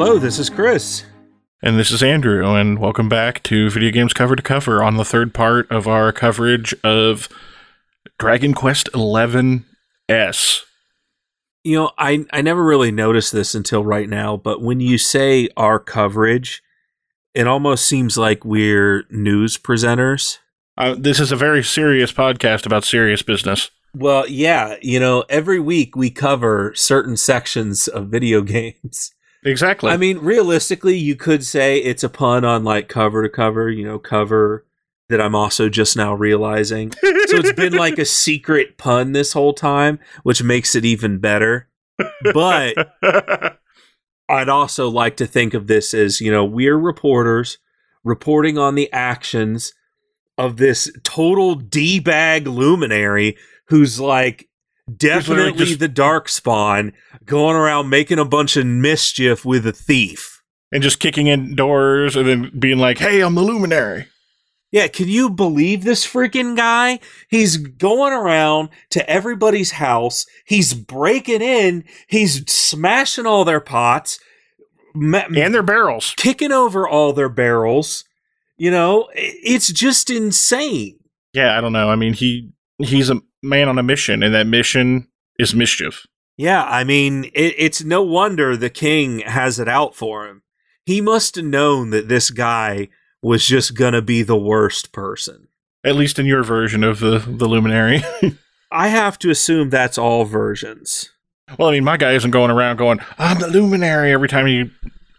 Hello, this is Chris. And this is Andrew, and welcome back to Video Games Cover to Cover on the third part of our coverage of Dragon Quest XI S. You know, I I never really noticed this until right now, but when you say our coverage, it almost seems like we're news presenters. Uh, this is a very serious podcast about serious business. Well, yeah, you know, every week we cover certain sections of video games. Exactly. I mean, realistically, you could say it's a pun on like cover to cover, you know, cover that I'm also just now realizing. so it's been like a secret pun this whole time, which makes it even better. But I'd also like to think of this as, you know, we're reporters reporting on the actions of this total D bag luminary who's like definitely just- the dark spawn going around making a bunch of mischief with a thief. and just kicking in doors and then being like, hey, I'm the luminary. Yeah, can you believe this freaking guy? He's going around to everybody's house. He's breaking in. He's smashing all their pots, ma- And their barrels. kicking over all their barrels. You know, it's just insane. Yeah, I don't know. I mean, he he's a man on a mission, and that mission is mischief. Yeah, I mean, it, it's no wonder the king has it out for him. He must have known that this guy was just gonna be the worst person. At least in your version of the, the luminary. I have to assume that's all versions. well, I mean, my guy isn't going around going, I'm the luminary every time he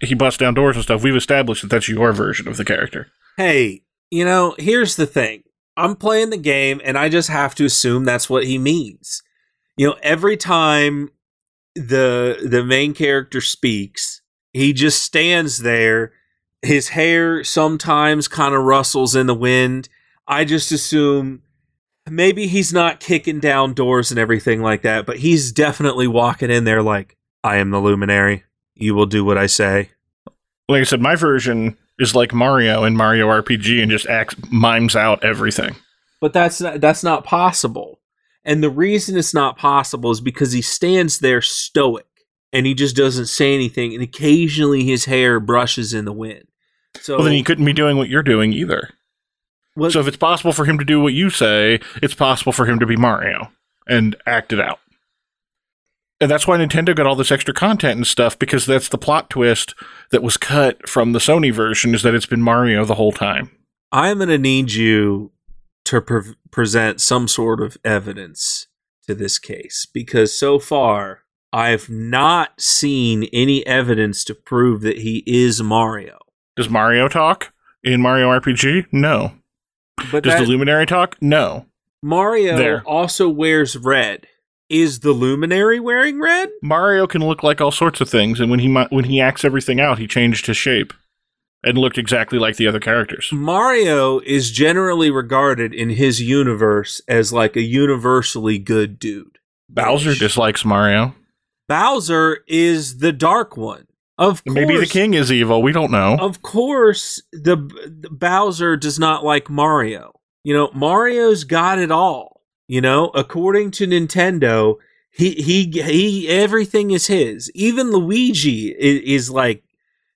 he busts down doors and stuff. We've established that that's your version of the character. Hey, you know, here's the thing. I'm playing the game and I just have to assume that's what he means. You know, every time the the main character speaks, he just stands there. His hair sometimes kind of rustles in the wind. I just assume maybe he's not kicking down doors and everything like that, but he's definitely walking in there like, I am the luminary. You will do what I say. Like I said, my version is like Mario in Mario RPG and just acts mimes out everything. but that's not, that's not possible. And the reason it's not possible is because he stands there stoic and he just doesn't say anything, and occasionally his hair brushes in the wind. So, Well, then he couldn't be doing what you're doing either. well, So if it's possible for him to do what you say, it's possible for him to be Mario and act it out. And that's why Nintendo got all this extra content and stuff because that's the plot twist that was cut from the Sony version is that it's been Mario the whole time. I'm going to need you to pre- present some sort of evidence to this case because so far I've not seen any evidence to prove that he is Mario. Does Mario talk in Mario RPG? No. But Does that- the Luminary talk? No. Mario There. also wears red. Is the luminary wearing red? Mario can look like all sorts of things, and when he when he acts everything out, he changed his shape and looked exactly like the other characters. Mario is generally regarded in his universe as like a universally good dude. Bowser dislikes Mario. Bowser is the dark one. Of course, Maybe the king is evil. We don't know. Of course, the, the Bowser does not like Mario. You know, Mario's got it all. You know, according to Nintendo, he he he everything is his. Even Luigi is, is like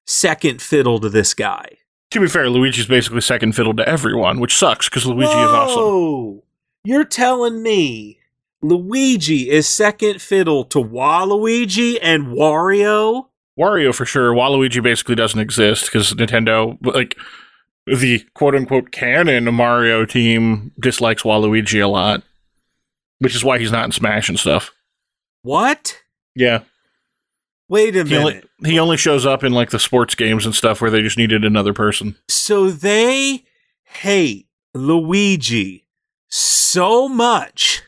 second fiddle to this guy. To be fair, Luigi's basically second fiddle to everyone, which sucks because Luigi is awesome. Whoa! You're telling me Luigi is second fiddle to Waluigi and Wario? Wario for sure. Waluigi basically doesn't exist because Nintendo, like the quote unquote canon Mario team, dislikes Waluigi a lot, which is why he's not in Smash and stuff. What? Yeah, Wait a he only, minute. he only shows up in like the sports games and stuff where they just needed another person. So they hate Luigi so much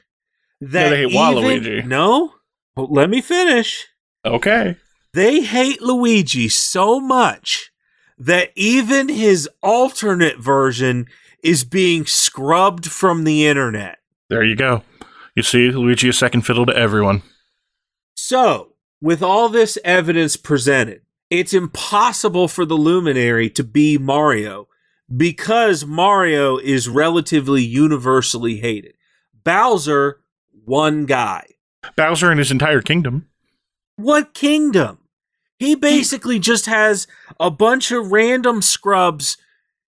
that they hate even- Waluigi. No, Well, let me finish. Okay. They hate Luigi so much that even his alternate version is being scrubbed from the internet. There you go. You see, Luigi is second fiddle to everyone. So, with all this evidence presented, it's impossible for the Luminary to be Mario because Mario is relatively universally hated. Bowser, one guy. Bowser and his entire kingdom. What kingdom? He basically just has a bunch of random scrubs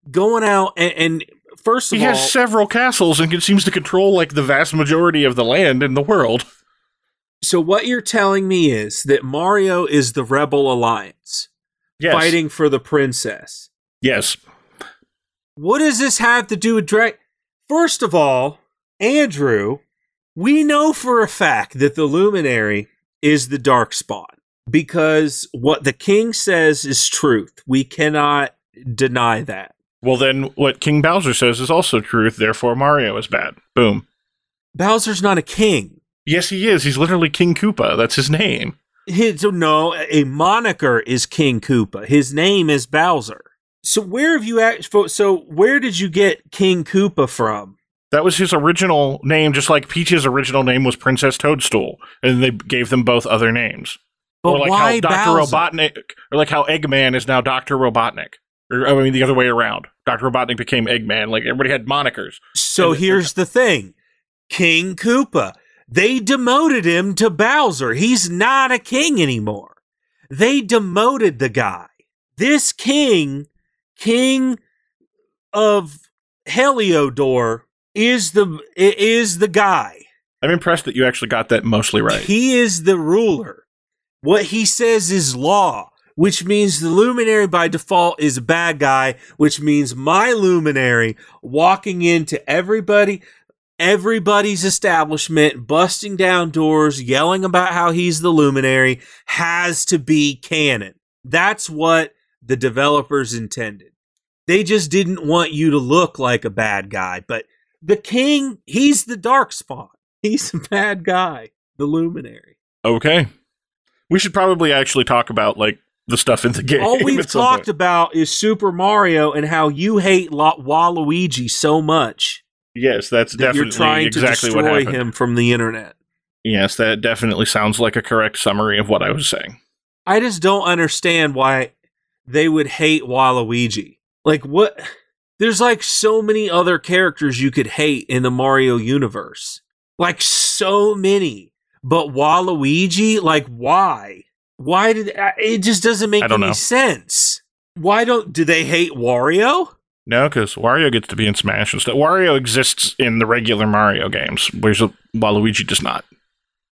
going out and, and first of He all, has several castles and seems to control like the vast majority of the land in the world. so what you're telling me is that Mario is the Rebel Alliance Yes. fighting for the princess. Yes. What does this have to do with Drake? First of all, Andrew, we know for a fact that the Luminary is the dark spot because what the king says is truth. We cannot deny that. Well, then what King Bowser says is also truth. Therefore, Mario is bad. Boom. Bowser's not a king. Yes, he is. He's literally King Koopa. That's his name. His, no, a moniker is King Koopa. His name is Bowser. So where have you actually? So where did you get King Koopa from? That was his original name, just like Peach's original name was Princess Toadstool, and they gave them both other names. But or like why how Dr. Bowser? Robotnik, or like how Eggman is now Dr. Robotnik. Or, I mean, the other way around. Dr. Robotnik became Eggman. Like, everybody had monikers. So And- here's the thing King Koopa. They demoted him to Bowser. He's not a king anymore. They demoted the guy. This king, king of Heliodor, is the is the guy. I'm impressed that you actually got that mostly right. He is the ruler. What he says is law, which means the luminary by default is a bad guy, which means my luminary walking into everybody everybody's establishment, busting down doors, yelling about how he's the luminary has to be canon. That's what the developers intended. They just didn't want you to look like a bad guy, but the king, he's the dark spot. He's a bad guy, the luminary. Okay. We should probably actually talk about, like, the stuff in the game. All we've talked point. about is Super Mario and how you hate La- Waluigi so much Yes, that's that definitely you're trying exactly to destroy him from the internet. Yes, that definitely sounds like a correct summary of what I was saying. I just don't understand why they would hate Waluigi. Like what there's like so many other characters you could hate in the Mario universe. Like so many. But Waluigi, like why? Why did it just doesn't make any know. sense? Why don't do they hate Wario? No, because Wario gets to be in Smash and stuff. Wario exists in the regular Mario games, whereas Waluigi does not.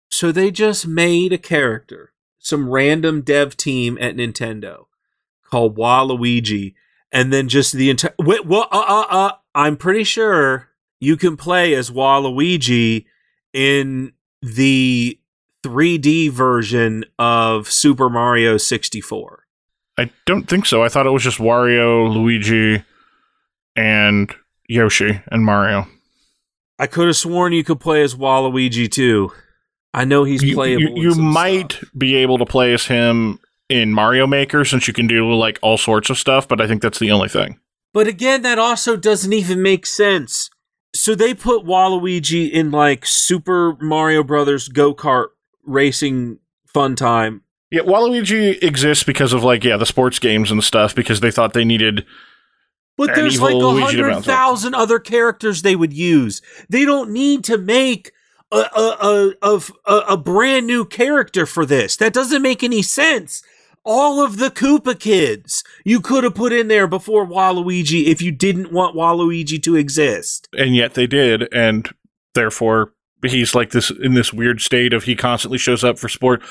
So they just made a character, some random dev team at Nintendo called Waluigi, and then just the entire. Wait, well, uh, uh, uh, I'm pretty sure you can play as Waluigi in the 3D version of Super Mario 64. I don't think so. I thought it was just Wario, Luigi, and Yoshi and Mario. I could have sworn you could play as Waluigi too. I know he's You, playable. you, you might stuff. be able to play as him in Mario Maker since you can do like all sorts of stuff, but I think that's the only thing. But again, that also doesn't even make sense. So they put Waluigi in like Super Mario Brothers go kart racing fun time. Yeah, Waluigi exists because of like yeah the sports games and stuff because they thought they needed But there's like a hundred thousand other characters they would use. They don't need to make a a, a of a a brand new character for this. That doesn't make any sense. All of the Koopa kids you could have put in there before Waluigi if you didn't want Waluigi to exist. and yet they did and therefore he's like this in this weird state of he constantly shows up for sport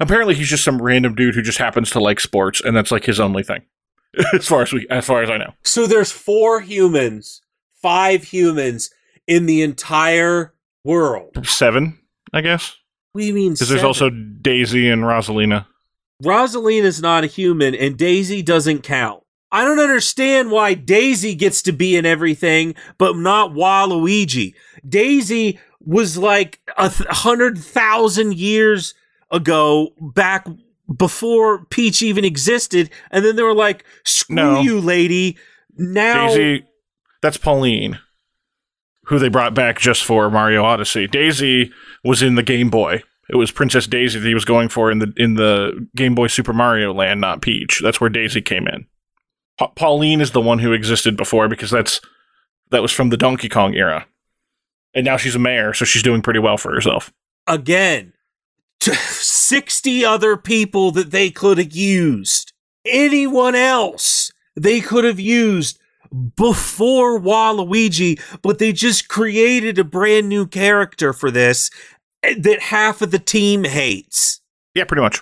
apparently he's just some random dude who just happens to like sports and that's like his only thing as far as we as far as i know So there's four humans, five humans in the entire world. seven i guess What do you mean? because there's also daisy and rosalina Rosalina's not a human, and Daisy doesn't count. I don't understand why Daisy gets to be in everything, but not Waluigi. Daisy was like a hundred thousand years ago, back before Peach even existed, and then they were like, "Screw No. you, lady." Now, Daisy, that's Pauline, who they brought back just for Mario Odyssey. Daisy was in the Game Boy. It was Princess Daisy that he was going for in the in the Game Boy Super Mario Land, not Peach. That's where Daisy came in. Pa- Pauline is the one who existed before because that's that was from the Donkey Kong era, and now she's a mayor, so she's doing pretty well for herself. again, t- sixty other people that they could have used. Anyone else they could have used before Waluigi, but they just created a brand new character for this eh, that half of the team hates. Yeah, pretty much.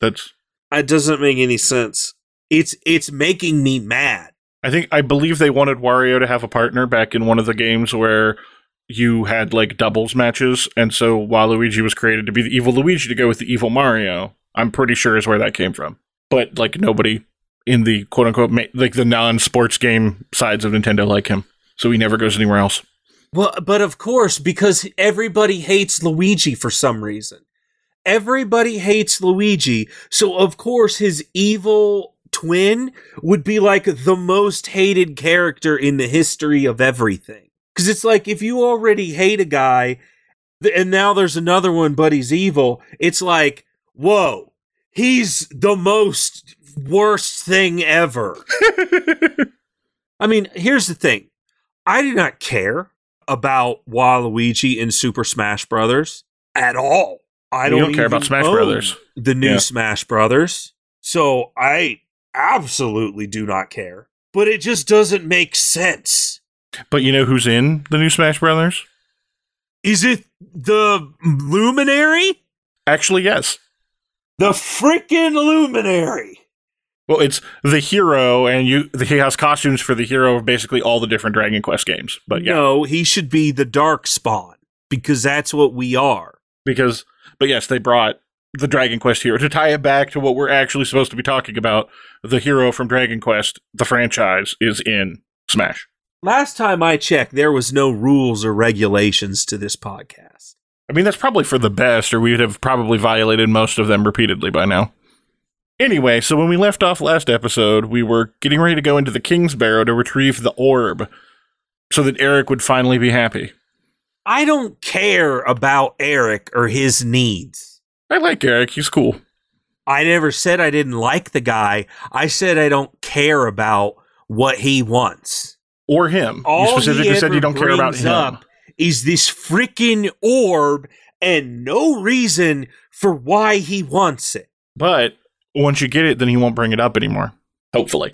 That's It doesn't make any sense. It's it's making me mad. I think I believe they wanted Wario to have a partner back in one of the games where you had like doubles matches, and so Waluigi was created to be the evil Luigi to go with the evil Mario. I'm pretty sure is where that came from. But like nobody in the quote unquote ma- like the non-sports game sides of Nintendo like him, so he never goes anywhere else. Well, but of course, because everybody hates Luigi for some reason. Everybody hates Luigi, so of course his evil twin would be like the most hated character in the history of everything. Because it's like if you already hate a guy, and now there's another one, but he's evil, it's like, whoa, he's the most worst thing ever. I mean, here's the thing. I do not care about Waluigi in Super Smash Brothers at all. I don't, don't care about Smash Brothers. The new Yeah. Smash Brothers. So I absolutely do not care. But it just doesn't make sense. but you know who's in the new Smash Brothers? Is it the Luminary? Actually, yes. The freaking Luminary. Well, it's the hero, and you he has costumes for the hero of basically all the different Dragon Quest games. But yeah, No, he should be the Dark Spawn because that's what we are. because but yes they brought the dragon quest hero to tie it back to what we're actually supposed to be talking about the hero from dragon quest the franchise is in smash Last time I checked, there was no rules or regulations to this podcast. i mean that's probably for the best or we would have probably violated most of them repeatedly by now anyway so when we left off last episode we were getting ready to go into the king's barrow to retrieve the orb so that eric would finally be happy I don't care about Eric or his needs. I like eric he's cool I never said I didn't like the guy. I said I don't care about what he wants. or him All you specifically said you don't care about him up is this freaking orb and no reason for why he wants it. but once you get it then he won't bring it up anymore hopefully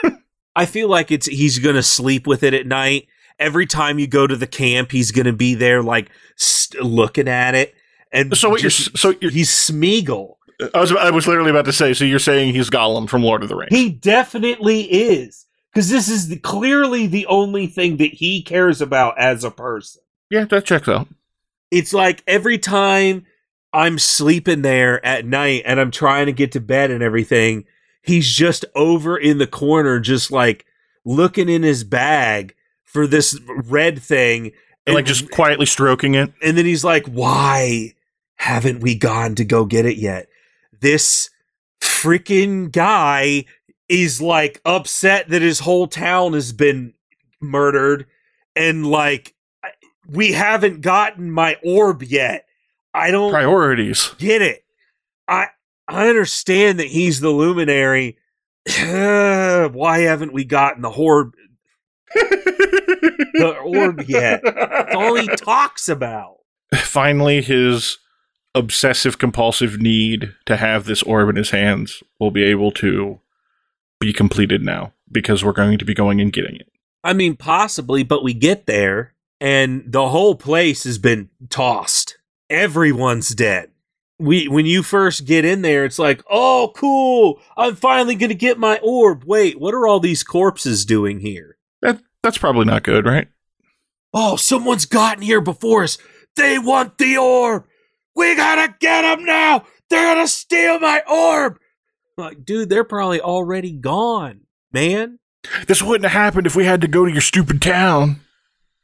I feel like it's he's gonna sleep with it at night. Every time you go to the camp, he's gonna be there, like st- looking at it. And So what you're so you're, he's Smeagol. I was I was literally about to say. So you're saying he's Gollum from Lord of the Rings? He definitely is, because this is the, clearly the only thing that he cares about as a person. yeah, that checks out. It's like every time I'm sleeping there at night and I'm trying to get to bed and everything, he's just over in the corner, just like looking in his bag for this red thing. And like just quietly stroking it. and then he's like, "Why haven't we gone to go get it yet?" This freaking guy is like upset that his whole town has been murdered and like we haven't gotten my orb yet. I don't Priorities. get it. I I understand that he's the luminary. Why haven't we gotten the orb the orb yet? That's all he talks about. Finally, his obsessive compulsive need to have this orb in his hands will be able to be completed now because we're going to be going and getting it. I mean, possibly, but we get there and the whole place has been tossed. Everyone's dead. We when you first get in there, it's like, oh, cool! I'm finally gonna get my orb. Wait, what are all these corpses doing here? That that's probably not good, right? Oh, someone's gotten here before us. They want the orb. We gotta get them now. They're gonna steal my orb. Like, dude, they're probably already gone, man. This wouldn't have happened if we had to go to your stupid town.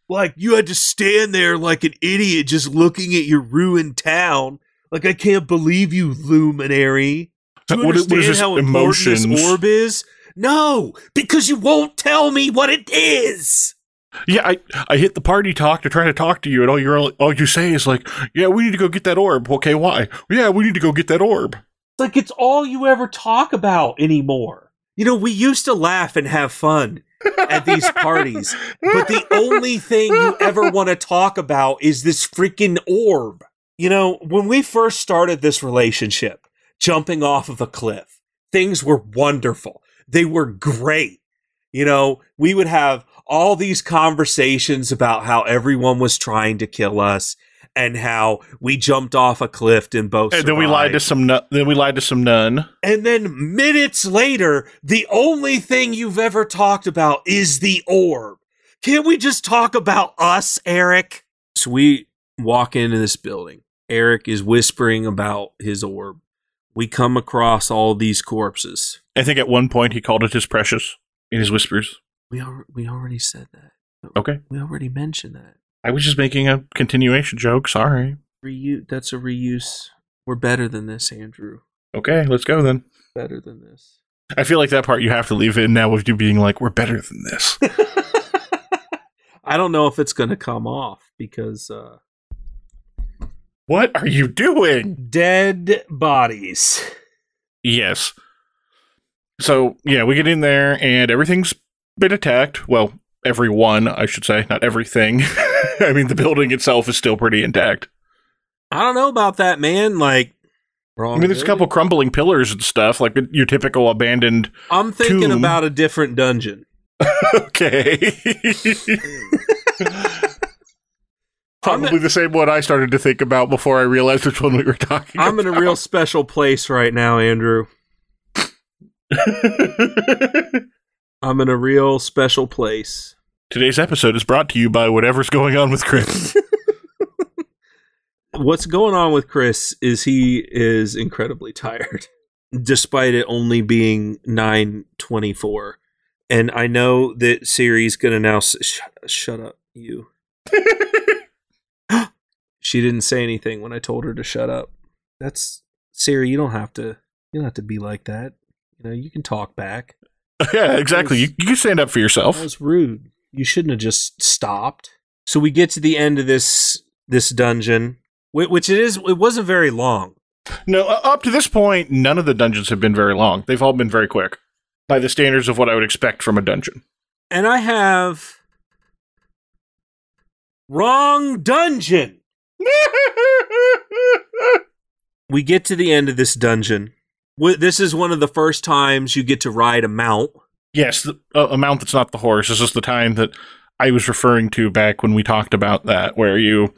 Like you had to stand there like an idiot just looking at your ruined town. Like I can't believe you, luminary. Do you What is- understand what is this how important emotions? this orb is? No, because you won't tell me what it is. Yeah, I, I hit the party talk to try to talk to you, and all you all you say is like, "Yeah, we need to go get that orb." Okay, why? Yeah, we need to go get that orb. It's like it's all you ever talk about anymore. You know, we used to laugh and have fun at these parties, but the only thing you ever want to talk about is this freaking orb. You know, when we first started this relationship, jumping off of a cliff, things were wonderful. They were great. You know, we would have all these conversations about how everyone was trying to kill us and how we jumped off a cliff and both And then we lied to some. Nu- then we lied to some nun. And then minutes later, the only thing you've ever talked about is the orb. Can't we just talk about us, Eric? So we walk into this building. Eric is whispering about his orb. We come across all these corpses. I think at one point he called it his precious in his whispers. We al- we already said that. Okay, We already mentioned that. I was just making a continuation joke. Sorry. Reuse. That's a reuse. We're better than this, Andrew. Okay, let's go then. Better than this. I feel like that part you have to leave in now with you being like, "We're better than this." I don't know if it's going to come off because uh, what are you doing? dead bodies. Yes. So yeah, we get in there and everything's been attacked. Well, everyone, I should say, not everything. I mean, the building itself is still pretty intact. I don't know about that, man. Like, wrong. I mean, there's a couple crumbling pillars and stuff, like your typical abandoned. I'm thinking tomb. about a different dungeon. Okay. Probably the same one I started to think about before I realized which one we were talking I'm in a real special place right now, Andrew. I'm in a real special place. Today's episode is brought to you by whatever's going on with Chris. What's going on with Chris is he is incredibly tired, despite it only being 9:24. And I know that Siri's gonna now s- sh- shut up, you. she didn't say anything when I told her to shut up. That's Siri. You don't have to. You don't have to be like that. You know, you can talk back. yeah, exactly. You, you stand up for yourself. That was rude. You shouldn't have just stopped. So we get to the end of this this dungeon, which it is. It wasn't very long. No, up to this point, none of the dungeons have been very long. They've all been very quick by the standards of what I would expect from a dungeon. and I have wrong dungeon. We get to the end of this dungeon. This is one of the first times you get to ride a mount. yes, the, uh, a mount that's not the horse. This is the time that I was referring to back when we talked about that, where you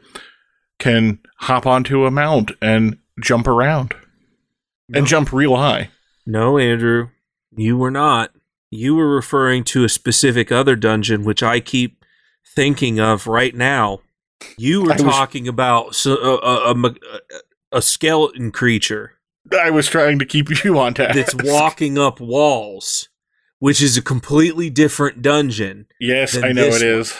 can hop onto a mount and jump around and jump real high. No, Andrew, you were not. You were referring to a specific other dungeon, which I keep thinking of right now. You were I was- talking about a, a, a a skeleton creature I was trying to keep you on task. that's walking up walls, which is a completely different dungeon. Yes, I know it one. is.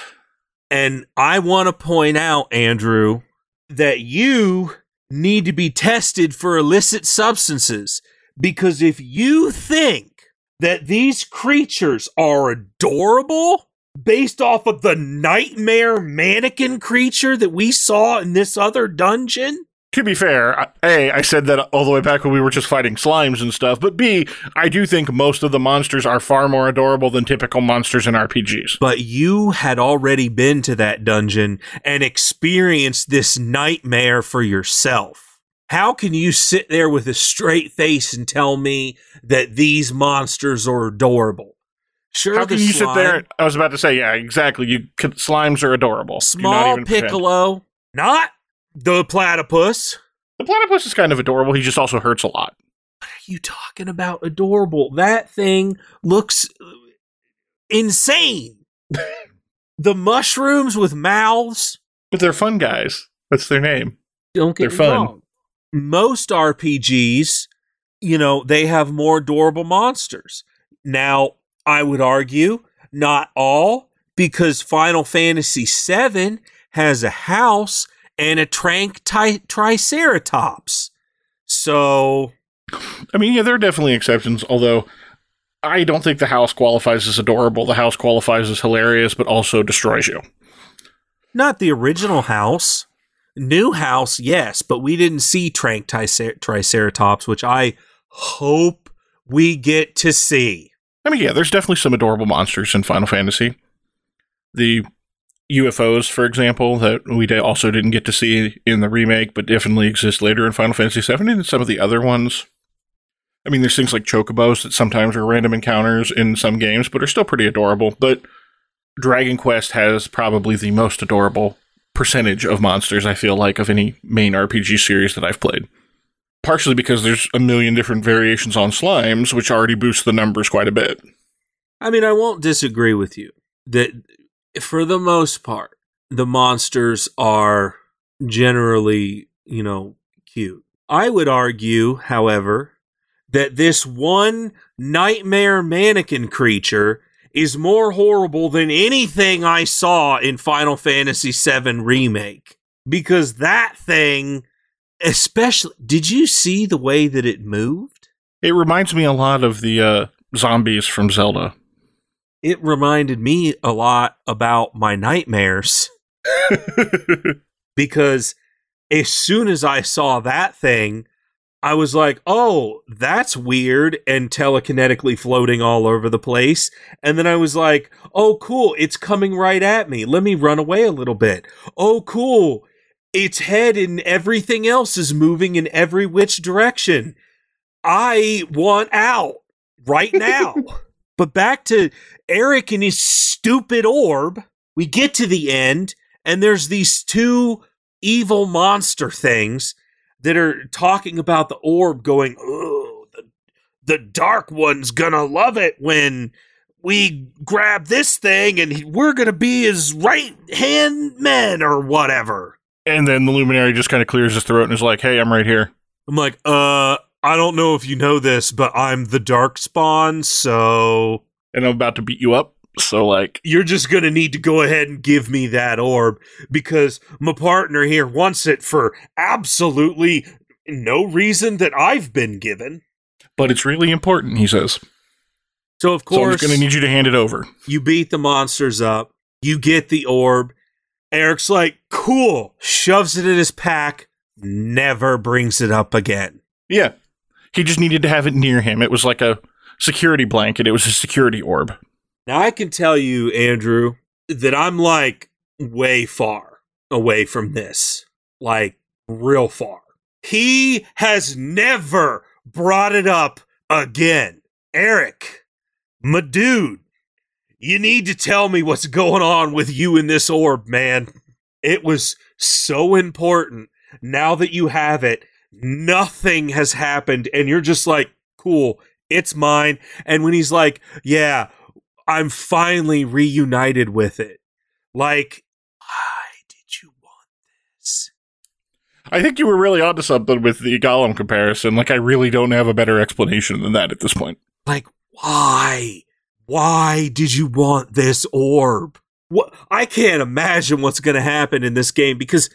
And I want to point out, Andrew, that you need to be tested for illicit substances because if you think that these creatures are adorable based off of the nightmare mannequin creature that we saw in this other dungeon, To be fair, A, I said that all the way back when we were just fighting slimes and stuff, but B, I do think most of the monsters are far more adorable than typical monsters in RPGs. but you had already been to that dungeon and experienced this nightmare for yourself. How can you sit there with a straight face and tell me that these monsters are adorable? Sure, How can you sit there? I was about to say, yeah, exactly. You slimes are adorable. Small even pretend. Piccolo, not the platypus. The platypus is kind of adorable. He just also hurts a lot. What are you talking about? Adorable. That thing looks uh, insane. the mushrooms with mouths. But they're fun guys. That's their name. Don't get They're me fun. wrong. Most RPGs, you know, they have more adorable monsters. Now, I would argue not all, because Final Fantasy VII has a house and a trank tri- triceratops. So I mean, yeah, there are definitely exceptions, although I don't think the house qualifies as adorable. The house qualifies as hilarious, but also destroys you. Not the original house. New house, yes, but we didn't see Trank Tricer- Triceratops, which I hope we get to see. I mean, yeah, there's definitely some adorable monsters in Final Fantasy. The UFOs, for example, that we also didn't get to see in the remake, but definitely exist later in Final Fantasy VII, and some of the other ones. I mean, there's things like chocobos that sometimes are random encounters in some games, but are still pretty adorable. But Dragon Quest has probably the most adorable percentage of monsters, I feel like, of any main RPG series that I've played. Partially because there's a million different variations on slimes, which already boosts the numbers quite a bit. I mean, I won't disagree with you that for the most part, the monsters are generally, you know, cute. I would argue, however, that this one nightmare mannequin creature is more horrible than anything I saw in Final Fantasy VII Remake. Because that thing, especially, did you see the way that it moved? It reminds me a lot of the uh, zombies from Zelda. It reminded me a lot about my nightmares. because as soon as I saw that thing, I was like, oh, that's weird and telekinetically floating all over the place. And then I was like, oh, cool, it's coming right at me. Let me run away a little bit. Oh, cool, its head and everything else is moving in every which direction. I want out right now. but back to Eric and his stupid orb. We get to the end, and there's these two evil monster things that are talking about the orb going, oh, the, the dark one's gonna love it when we grab this thing and we're gonna be his right hand men or whatever. And then the luminary just kind of clears his throat and is like, hey, I'm right here. I'm like, uh, I don't know if you know this, but I'm the dark spawn, so. And I'm about to beat you up. So, like, you're just going to need to go ahead and give me that orb because my partner here wants it for absolutely no reason that I've been given. But it's really important, he says. So, of course, so I'm going to need you to hand it over. You beat the monsters up, you get the orb. Eric's like, cool, shoves it in his pack, never brings it up again. Yeah. He just needed to have it near him. It was like a security blanket, it was a security orb. Now I can tell you, Andrew, that I'm like way far away from this. Like real far. He has never brought it up again. Eric, my dude, you need to tell me what's going on with you in this orb, man. It was so important. Now that you have it, nothing has happened, and you're just like, cool, it's mine. And when he's like, yeah, I'm finally reunited with it. Like, why did you want this? I think you were really onto something with the Gollum comparison. Like, I really don't have a better explanation than that at this point. Like, why? Why did you want this orb? What? I can't imagine what's going to happen in this game because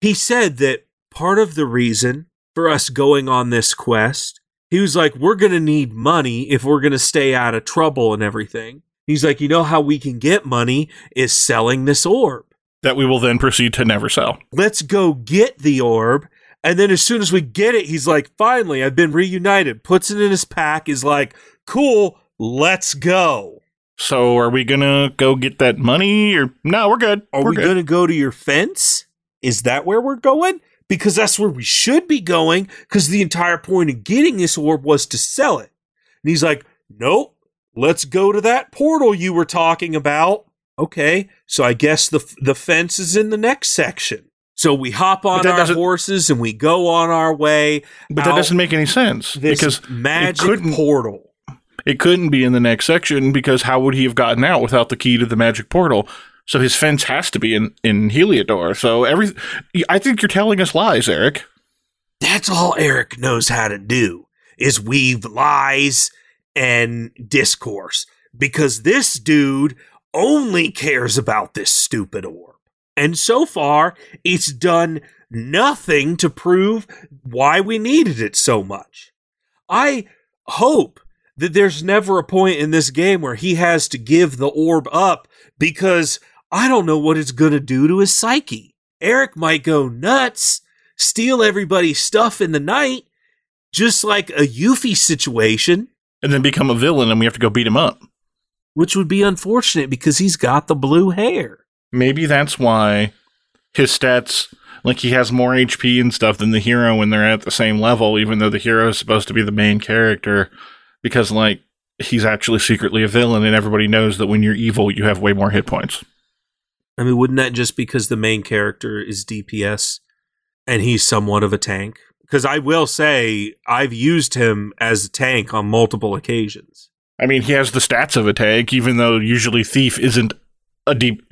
he said that part of the reason for us going on this quest, he was like, we're going to need money if we're going to stay out of trouble and everything. He's like, you know how we can get money is selling this orb. That we will then proceed to never sell. Let's go get the orb. And then as soon as we get it, he's like, finally, I've been reunited. Puts it in his pack, is like, cool, let's go. So are we gonna go get that money or no, we're good. Are we're we good. gonna go to your fence? Is that where we're going? Because that's where we should be going, because the entire point of getting this orb was to sell it. And he's like, Nope, let's go to that portal you were talking about. Okay, so I guess the the fence is in the next section. So we hop on our horses and we go on our way. But that doesn't make any sense because magic portal. It couldn't be in the next section because how would he have gotten out without the key to the magic portal? So his fence has to be in in Heliodor. So every, I think you're telling us lies, Eric. That's all Eric knows how to do is weave lies and discourse because this dude only cares about this stupid orb. And so far, it's done nothing to prove why we needed it so much. I hope that there's never a point in this game where he has to give the orb up because I don't know what it's going to do to his psyche. Eric might go nuts, steal everybody's stuff in the night, just like a Yuffie situation, And then become a villain and we have to go beat him up. which would be unfortunate because he's got the blue hair. Maybe that's why his stats, like he has more HP and stuff than the hero when they're at the same level, even though the hero is supposed to be the main character, because like he's actually secretly a villain and everybody knows that when you're evil, you have way more hit points. I mean, wouldn't that just because the main character is DPS and he's somewhat of a tank? Because I will say I've used him as a tank on multiple occasions. I mean, he has the stats of a tank, even though usually Thief isn't a deep.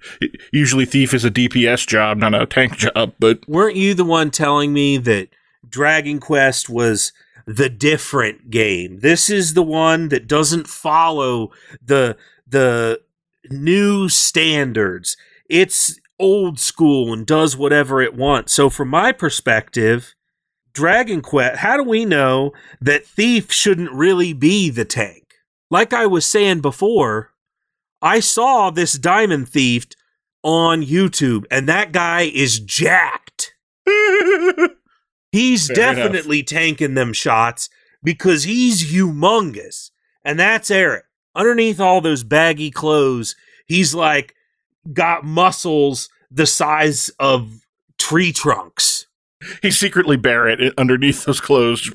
Usually, Thief is a DPS job, not a tank job. But Weren't you the one telling me that Dragon Quest was the different game? This is the one that doesn't follow the the new standards. It's old school and does whatever it wants. So from my perspective, Dragon Quest, how do we know that Thief shouldn't really be the tank? Like I was saying before, I saw this Diamond Thief on YouTube and that guy is jacked. He's Fair enough. definitely tanking them shots because he's humongous. And that's Eric. Underneath all those baggy clothes, he's like got muscles the size of tree trunks. He secretly Barret underneath those clothes.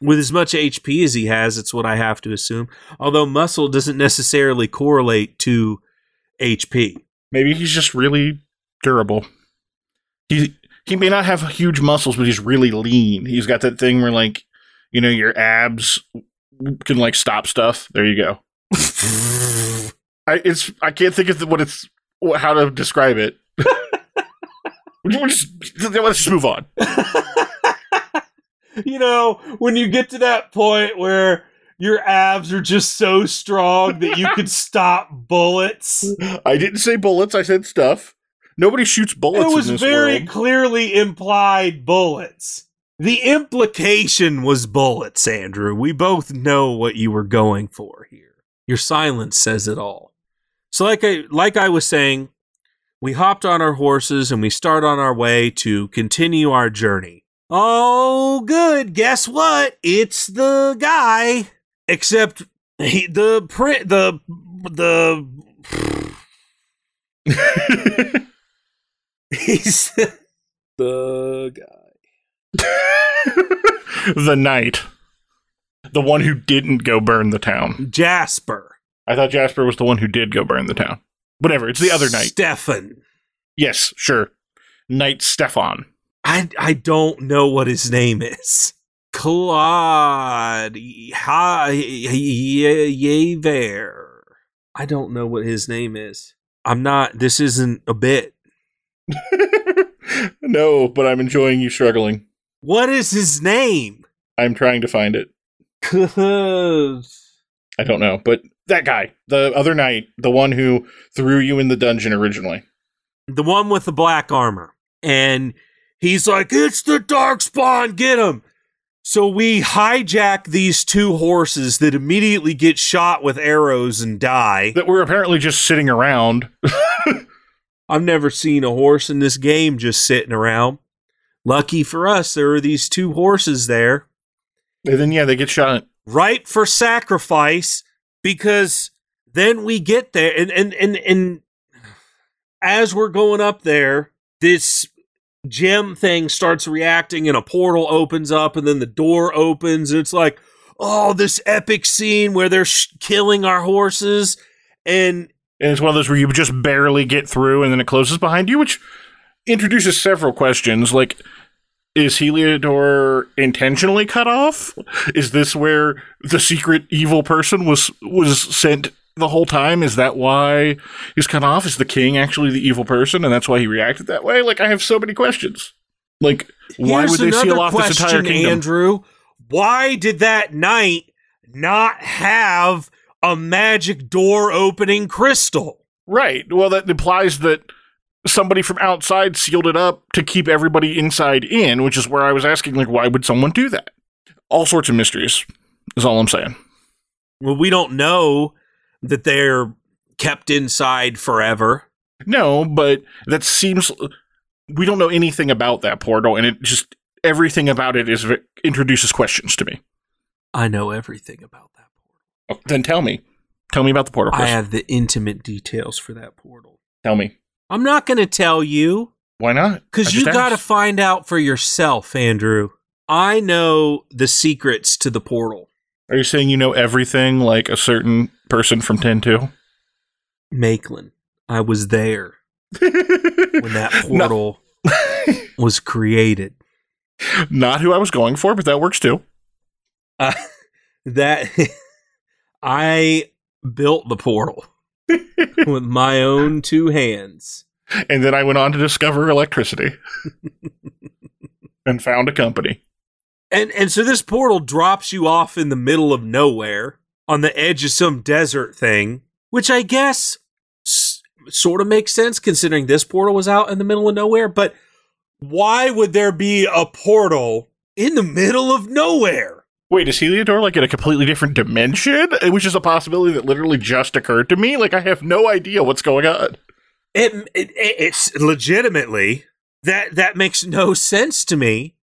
With as much HP as he has, it's what I have to assume. Although muscle doesn't necessarily correlate to HP. Maybe he's just really durable. He he may not have huge muscles, but he's really lean. He's got that thing where like you know your abs can like stop stuff. There you go. I it's I can't think of the, what it's how to describe it. Just- let's just move on. you know, when you get to that point where your abs are just so strong that you could stop bullets. I didn't say bullets. I said stuff. Nobody shoots bullets It was very world. clearly implied bullets. The implication was bullets, Andrew. We both know what you were going for here. Your silence says it all. So like I like I was saying, we hopped on our horses and we start on our way to continue our journey. Oh, good. Guess what? It's the guy. Except he, the print the the he's the guy. the knight, the one who didn't go burn the town. Jasper. I thought Jasper was the one who did go burn the town. Whatever, it's the other knight. Stefan. Yes, sure. Knight Stefan. I I don't know what his name is. Claude Yever. I don't know what his name is. I'm not. This isn't a bit. no, but I'm enjoying you struggling. What is his name? I'm trying to find it. I don't know, but that guy, the other knight, the one who threw you in the dungeon originally. the one with the black armor. And he's like, It's the dark spawn, get him. So we hijack these two horses that immediately get shot with arrows and die. That were apparently just sitting around. I've never seen a horse in this game just sitting around. Lucky for us, there are these two horses there, And then yeah, they get shot. Right for sacrifice, because then we get there and and and, and as we're going up there, this gem thing starts reacting and a portal opens up and then the door opens and it's like, oh, this epic scene where they're sh- killing our horses and And it's one of those where you just barely get through and then it closes behind you, which introduces several questions like is Heliodor intentionally cut off? Is this where the secret evil person was was sent the whole time? Is that why he's cut off? Is the king actually the evil person and that's why he reacted that way? Like I have so many questions. Like why Here's would they seal off this entire kingdom? Andrew, why did that knight not have a magic door opening crystal? Right. Well, that implies that somebody from outside sealed it up to keep everybody inside in, which is where I was asking, like, why would someone do that? all sorts of mysteries. Is all I'm saying. Well, we don't know that they're kept inside forever. No, but that seems we don't know anything about that portal, and it just everything about it is introduces questions to me. I know everything about that portal. Oh, then tell me, tell me about the portal. I have the intimate details for that portal. Tell me. I'm not going to tell you. Why not? Because you got to find out for yourself, Andrew. I know the secrets to the portal. Are you saying you know everything like a certain person from 10 2? Maitland. I was there when that portal was created. Not who I was going for, but that works too. Uh, that I built the portal with my own two hands. And then I went on to discover electricity and found a company. And and so this portal drops you off in the middle of nowhere on the edge of some desert thing, which I guess s- sort of makes sense considering this portal was out in the middle of nowhere, but why would there be a portal in the middle of nowhere? Wait, is Heliodor like in a completely different dimension? Which is a possibility that literally just occurred to me. Like I have no idea what's going on. It, it it's legitimately that that makes no sense to me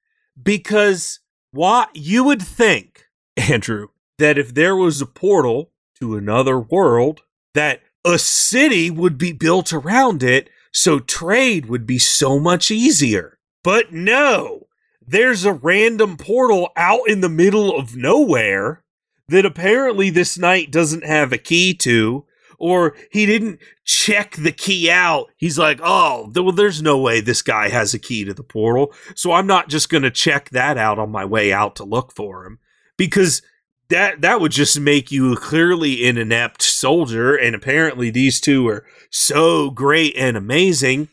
because why you would think, Andrew, that if there was a portal to another world, that a city would be built around it so trade would be so much easier. But no, there's a random portal out in the middle of nowhere that apparently this knight doesn't have a key to, or he didn't check the key out. He's like, oh, well, there's no way this guy has a key to the portal. So I'm not just going to check that out on my way out to look for him because that that would just make you clearly an inept soldier and apparently these two are so great and amazing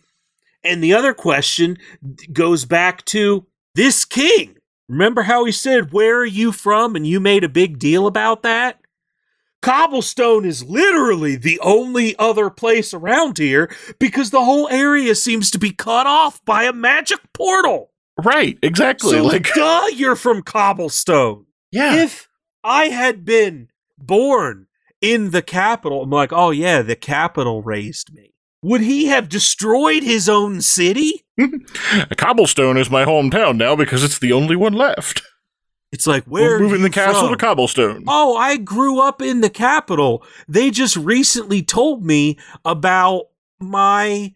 and the other question goes back to this king. Remember how he said where are you from? And you made a big deal about that? Cobblestone is literally the only other place around here because the whole area seems to be cut off by a magic portal. Right exactly so like duh you're from cobblestone. Yeah. If I had been born in the capital, I'm like, oh yeah, the capital raised me. Would he have destroyed his own city? Cobblestone is my hometown now because it's the only one left. It's like where We're moving the castle from? to Cobblestone. Oh, I grew up in the capital. They just recently told me about my,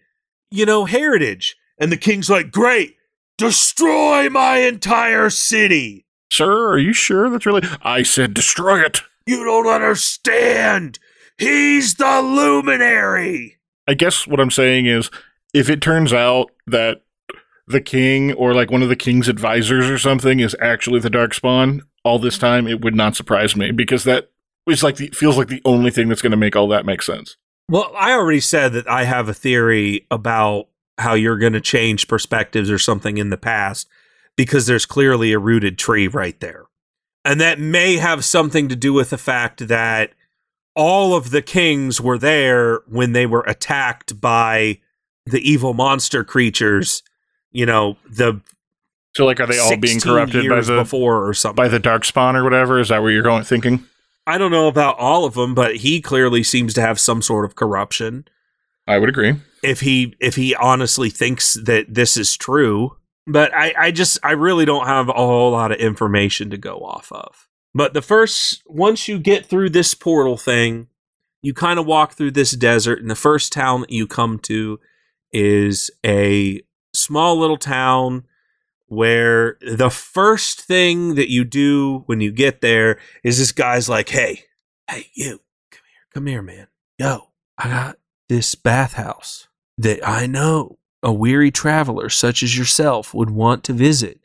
you know, heritage. And the king's like, great, destroy my entire city. Sir, are you sure that's really? I said destroy it. You don't understand. He's the luminary. I guess what I'm saying is if it turns out that the king or like one of the king's advisors or something is actually the darkspawn all this mm-hmm. time, it would not surprise me because that is like the feels like the only thing that's going to make all that make sense. Well, I already said that I have a theory about how you're going to change perspectives or something in the past because there's clearly a rooted tree right there. And that may have something to do with the fact that all of the kings were there when they were attacked by the evil monster creatures, you know, the So like are they all being corrupted by the before or something. by the darkspawn or whatever? Is that where you're going thinking? I don't know about all of them, but he clearly seems to have some sort of corruption. I would agree. If he if he honestly thinks that this is true, but I, I just I really don't have a whole lot of information to go off of. But the first once you get through this portal thing, you kind of walk through this desert, and the first town that you come to is a small little town where the first thing that you do when you get there is this guy's like, Hey, hey, you, come here, come here, man. Yo, I got this bathhouse that I know a weary traveler such as yourself would want to visit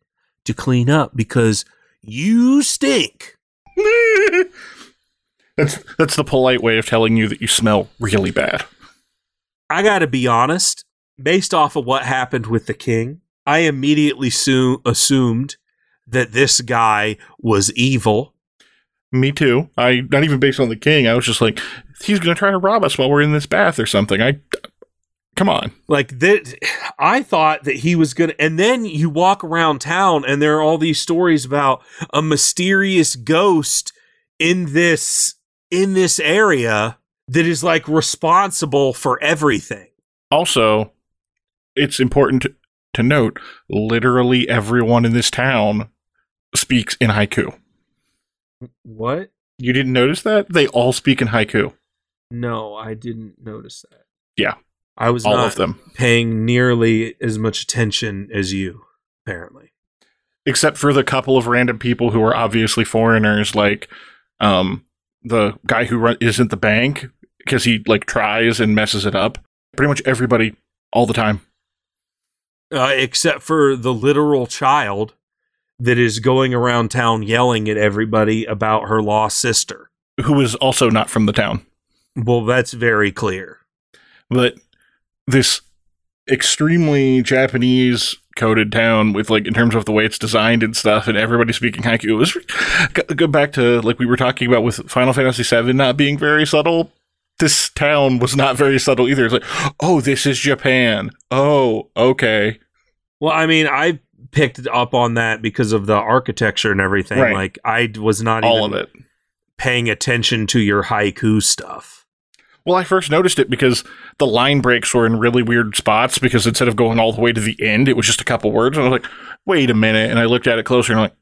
to clean up because you stink. that's that's the polite way of telling you that you smell really bad. I got to be honest, based off of what happened with the king, I immediately su- assumed that this guy was evil. Me too. I not even based on the king. I was just like, he's going to try to rob us while we're in this bath or something. I Come on. Like that, I thought that he was gonna. And then you walk around town, and there are all these stories about a mysterious ghost in this in this area that is like responsible for everything. Also, it's important to, to note literally everyone in this town speaks in haiku. What? You didn't notice that? They all speak in haiku. No, I didn't notice that. Yeah. I was all not of them. paying nearly as much attention as you, apparently. Except for the couple of random people who are obviously foreigners, like um, the guy who run- is at the bank because he like tries and messes it up. Pretty much everybody all the time. Uh, except for the literal child that is going around town yelling at everybody about her lost sister. Who is also not from the town. Well, that's very clear. But this extremely Japanese coded town with like in terms of the way it's designed and stuff and everybody speaking haiku it was go- go back to like we were talking about with Final Fantasy 7 not being very subtle this town was not very subtle either it's like oh this is Japan oh okay Well, I mean, I picked up on that because of the architecture and everything. Right. Like, I was not all even of it paying attention to your haiku stuff. well I first noticed it because the line breaks were in really weird spots because instead of going all the way to the end it was just a couple words and I was like wait a minute and I looked at it closer and I'm like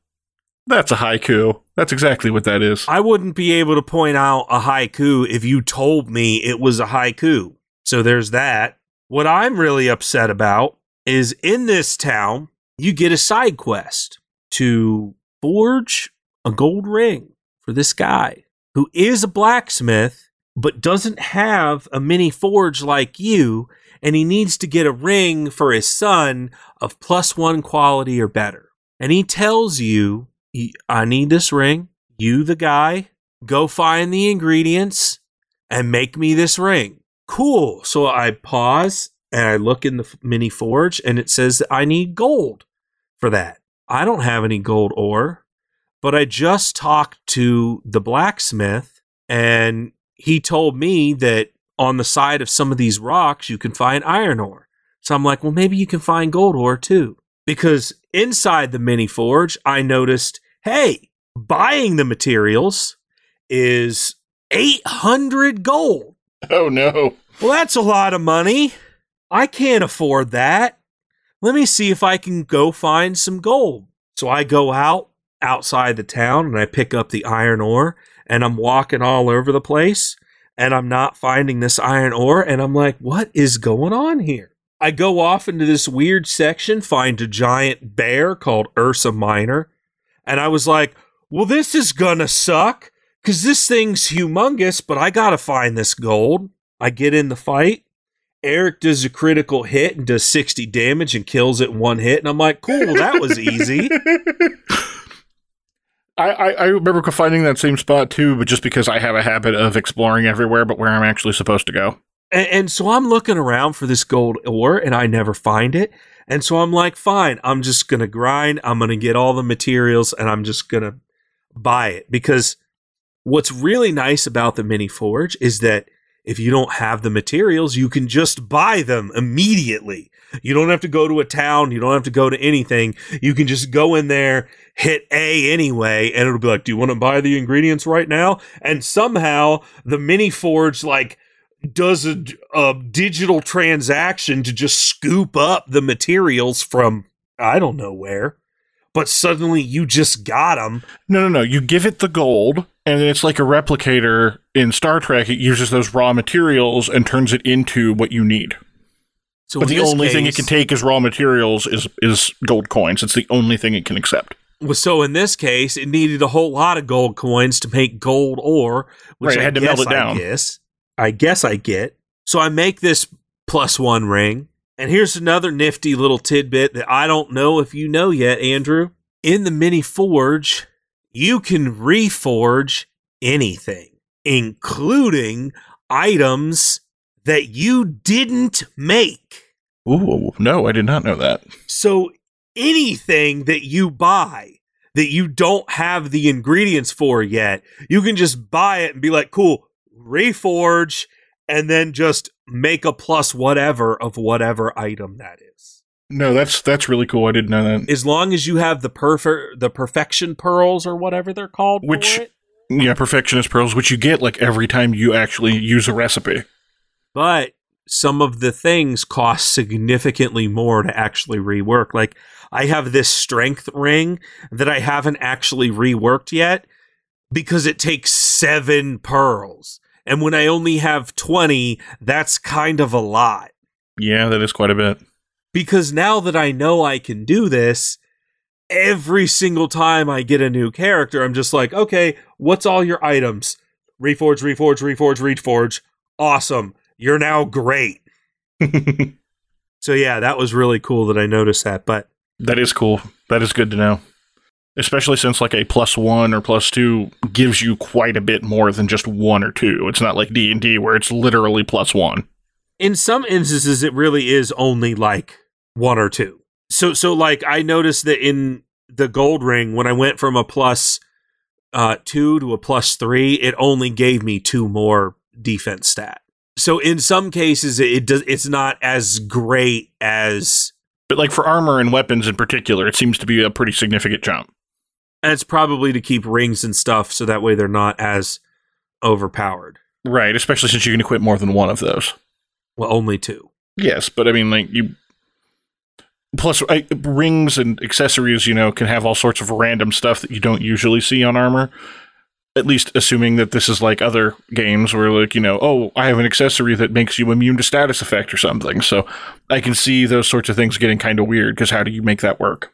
that's a haiku that's exactly what that is I wouldn't be able to point out a haiku if you told me it was a haiku. So there's that. What I'm really upset about is in this town, you get a side quest to forge a gold ring for this guy who is a blacksmith, but doesn't have a mini forge like you. And he needs to get a ring for his son of plus one quality or better. And he tells you, I need this ring. You, the guy, go find the ingredients and make me this ring. Cool. So I pause and I look in the mini forge and it says I need gold for that. I don't have any gold ore, but I just talked to the blacksmith and he told me that on the side of some of these rocks you can find iron ore. So I'm like, well, maybe you can find gold ore too. Because inside the mini forge, I noticed, hey, buying the materials is 800 gold. oh no Well, that's a lot of money. I can't afford that. Let me see if I can go find some gold. So I go out outside the town and I pick up the iron ore and I'm walking all over the place and I'm not finding this iron ore and I'm like, what is going on here? I go off into this weird section, find a giant bear called Ursa Minor, and I was like, well, this is gonna suck because this thing's humongous, but I gotta find this gold. I get in the fight. Erik does a critical hit and does 60 damage and kills it in one hit. And I'm like, cool, that was easy. I, I, I remember finding that same spot too, but just because I have a habit of exploring everywhere but where I'm actually supposed to go. And, and so I'm looking around for this gold ore and I never find it. And so I'm like, fine, I'm just going to grind. I'm going to get all the materials and I'm just going to buy it. Because what's really nice about the mini forge is that if you don't have the materials, you can just buy them immediately. You don't have to go to a town. You don't have to go to anything. You can just go in there, hit A anyway, and it'll be like, do you want to buy the ingredients right now? And somehow the mini forge, like, does a, a digital transaction to just scoop up the materials from I don't know where, but suddenly you just got them. No, no, no. You give it the gold, and then it's like a replicator in Star Trek. It uses those raw materials and turns it into what you need. So But the this only thing it can take as raw materials is is gold coins. It's the only thing it can accept. Well, so in this case, it needed a whole lot of gold coins to make gold ore, which Right, it I had to guess melt it down. I guess, I guess I get. So I make this plus one ring, and here's another nifty little tidbit that I don't know if you know yet, Andrew. In the mini forge, you can reforge anything, including items that you didn't make. Ooh, no, I did not know that. So anything that you buy that you don't have the ingredients for yet, you can just buy it and be like, cool, reforge, and then just make a plus whatever of whatever item that is. No, that's that's really cool. I didn't know that. As long as you have the perfect the perfection pearls or whatever they're called, Which-. Yeah, perfectionist pearls, which you get like every time you actually use a recipe. but some of the things cost significantly more to actually rework. Like I have this strength ring that I haven't actually reworked yet because it takes seven pearls. And when I only have 20, that's kind of a lot. Yeah, that is quite a bit. Because now that I know I can do this, every single time I get a new character, I'm just like, okay, what's all your items? Reforge, reforge, reforge, reforge. Awesome. You're now great. So yeah, that was really cool that I noticed that. But That is cool. That is good to know. Especially since like a plus one or plus two gives you quite a bit more than just one or two. It's not like D and D where it's literally plus one. in some instances, it really is only like one or two. So so like I noticed that in the gold ring, when I went from a plus uh, two to a plus three, it only gave me two more defense stat. So in some cases, it does. It's not as great as. But like for armor and weapons in particular, it seems to be a pretty significant jump. And it's probably to keep rings and stuff, so that way they're not as overpowered. Right, especially since you can equip more than one of those. Well, only two. Yes, but I mean, like you. Plus, I, rings and accessories, you know, can have all sorts of random stuff that you don't usually see on armor. At least assuming that this is like other games where, like, you know, oh, I have an accessory that makes you immune to status effect or something. So I can see those sorts of things getting kind of weird because how do you make that work?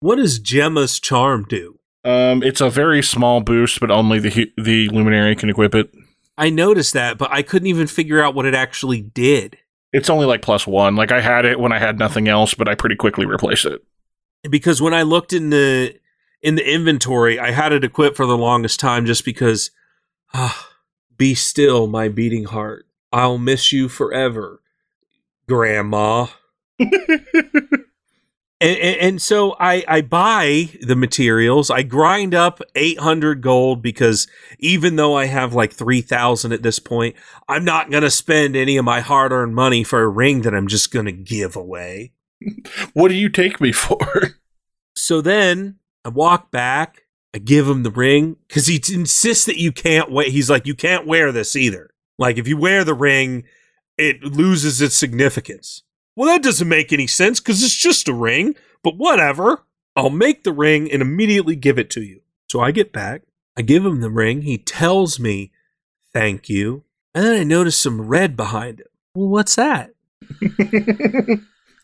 What does Gemma's charm do? Um, it's a very small boost, but only the the luminary can equip it. I noticed that, but I couldn't even figure out what it actually did. It's only like plus one. Like I had it when I had nothing else, but I pretty quickly replaced it. because when I looked in the in the inventory, I had it equipped for the longest time just because ah, be still, my beating heart. I'll miss you forever, grandma. And, and, and so I, I buy the materials. I grind up 800 gold because even though I have like 3,000 at this point, I'm not going to spend any of my hard earned money for a ring that I'm just going to give away. What do you take me for? So then I walk back. I give him the ring because he insists that you can't wear. He's like, you can't wear this either. Like if you wear the ring, it loses its significance. Well, that doesn't make any sense because it's just a ring. But whatever. I'll make the ring and immediately give it to you. So I get back. I give him the ring. He tells me, "Thank you." And then I notice some red behind him. Well, what's that?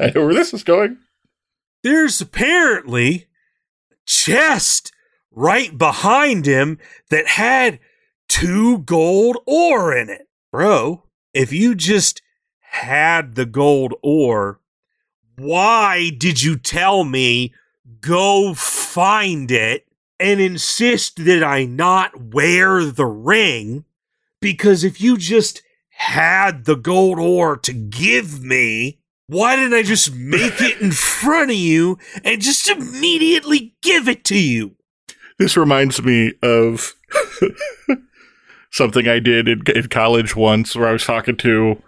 I know where this is going. there's apparently a chest right behind him that had two gold ore in it. Bro, if you just had the gold ore, why did you tell me go find it and insist that I not wear the ring? Because if you just had the gold ore to give me, why didn't I just make it in front of you and just immediately give it to you? This reminds me of something I did in, in college once where I was talking to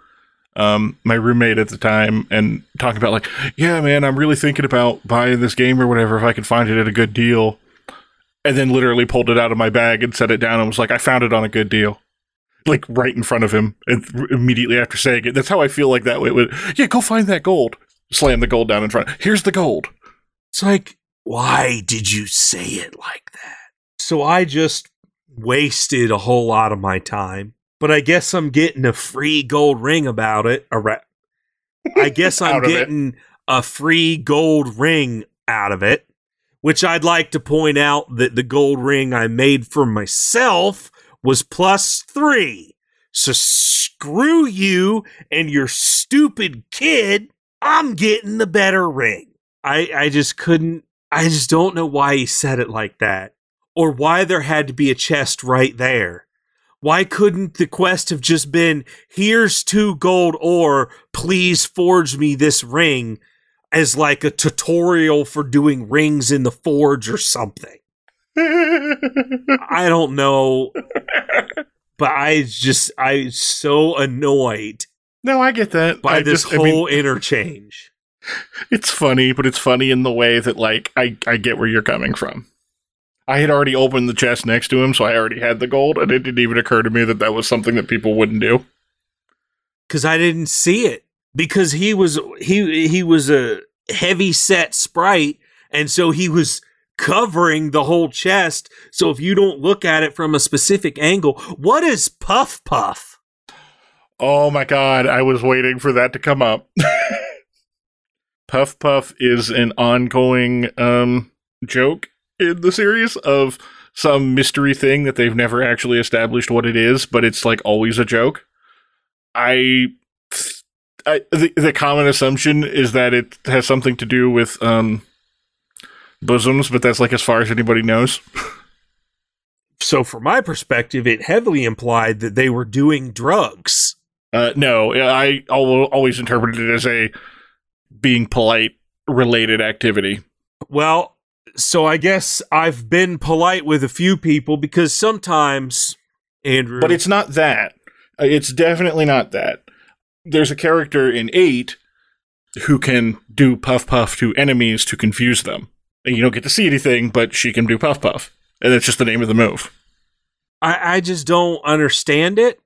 um, my roommate at the time and talking about, like, yeah, man, I'm really thinking about buying this game or whatever if I can find it at a good deal. And then literally pulled it out of my bag and set it down and was like, I found it on a good deal. Like right in front of him, and immediately after saying it, that's how I feel like that way. With, yeah, go find that gold. Slam the gold down in front. Here's the gold. It's like, why did you say it like that? So I just wasted a whole lot of my time, but I guess I'm getting a free gold ring about it. I guess I'm getting a free gold ring out of it, which I'd like to point out that the gold ring I made for myself was plus three. So screw you and your stupid kid. I'm getting the better ring. I, I just couldn't, I just don't know why he said it like that or why there had to be a chest right there. Why couldn't the quest have just been, here's two gold ore, please forge me this ring as like a tutorial for doing rings in the forge or something? I don't know. but I just I so annoyed No, I get that. by I this just- I mean, whole interchange. it's funny, but it's funny in the way that like I I get where you're coming from. I had already opened the chest next to him, so I already had the gold, and it didn't even occur to me that that was something that people wouldn't do. because I didn't see it because he was he he was a heavy set sprite and so he was covering the whole chest so if you don't look at it from a specific angle what is puff puff Oh my god, I was waiting for that to come up. Puff Puff is an ongoing um, joke in the series of some mystery thing that they've never actually established what it is, but it's like always a joke. I, I the, the common assumption is that it has something to do with um, bosoms, but that's like as far as anybody knows. so from my perspective it heavily implied that they were doing drugs Uh, no, I always interpreted it as a being polite related activity. well so i guess i've been polite with a few people because sometimes andrew But it's not that. Uh, It's definitely not that. There's a character in 8 who can do Puff Puff to enemies to confuse them. And you don't get to see anything, but she can do Puff Puff. And that's just the name of the move. I, I just don't understand it.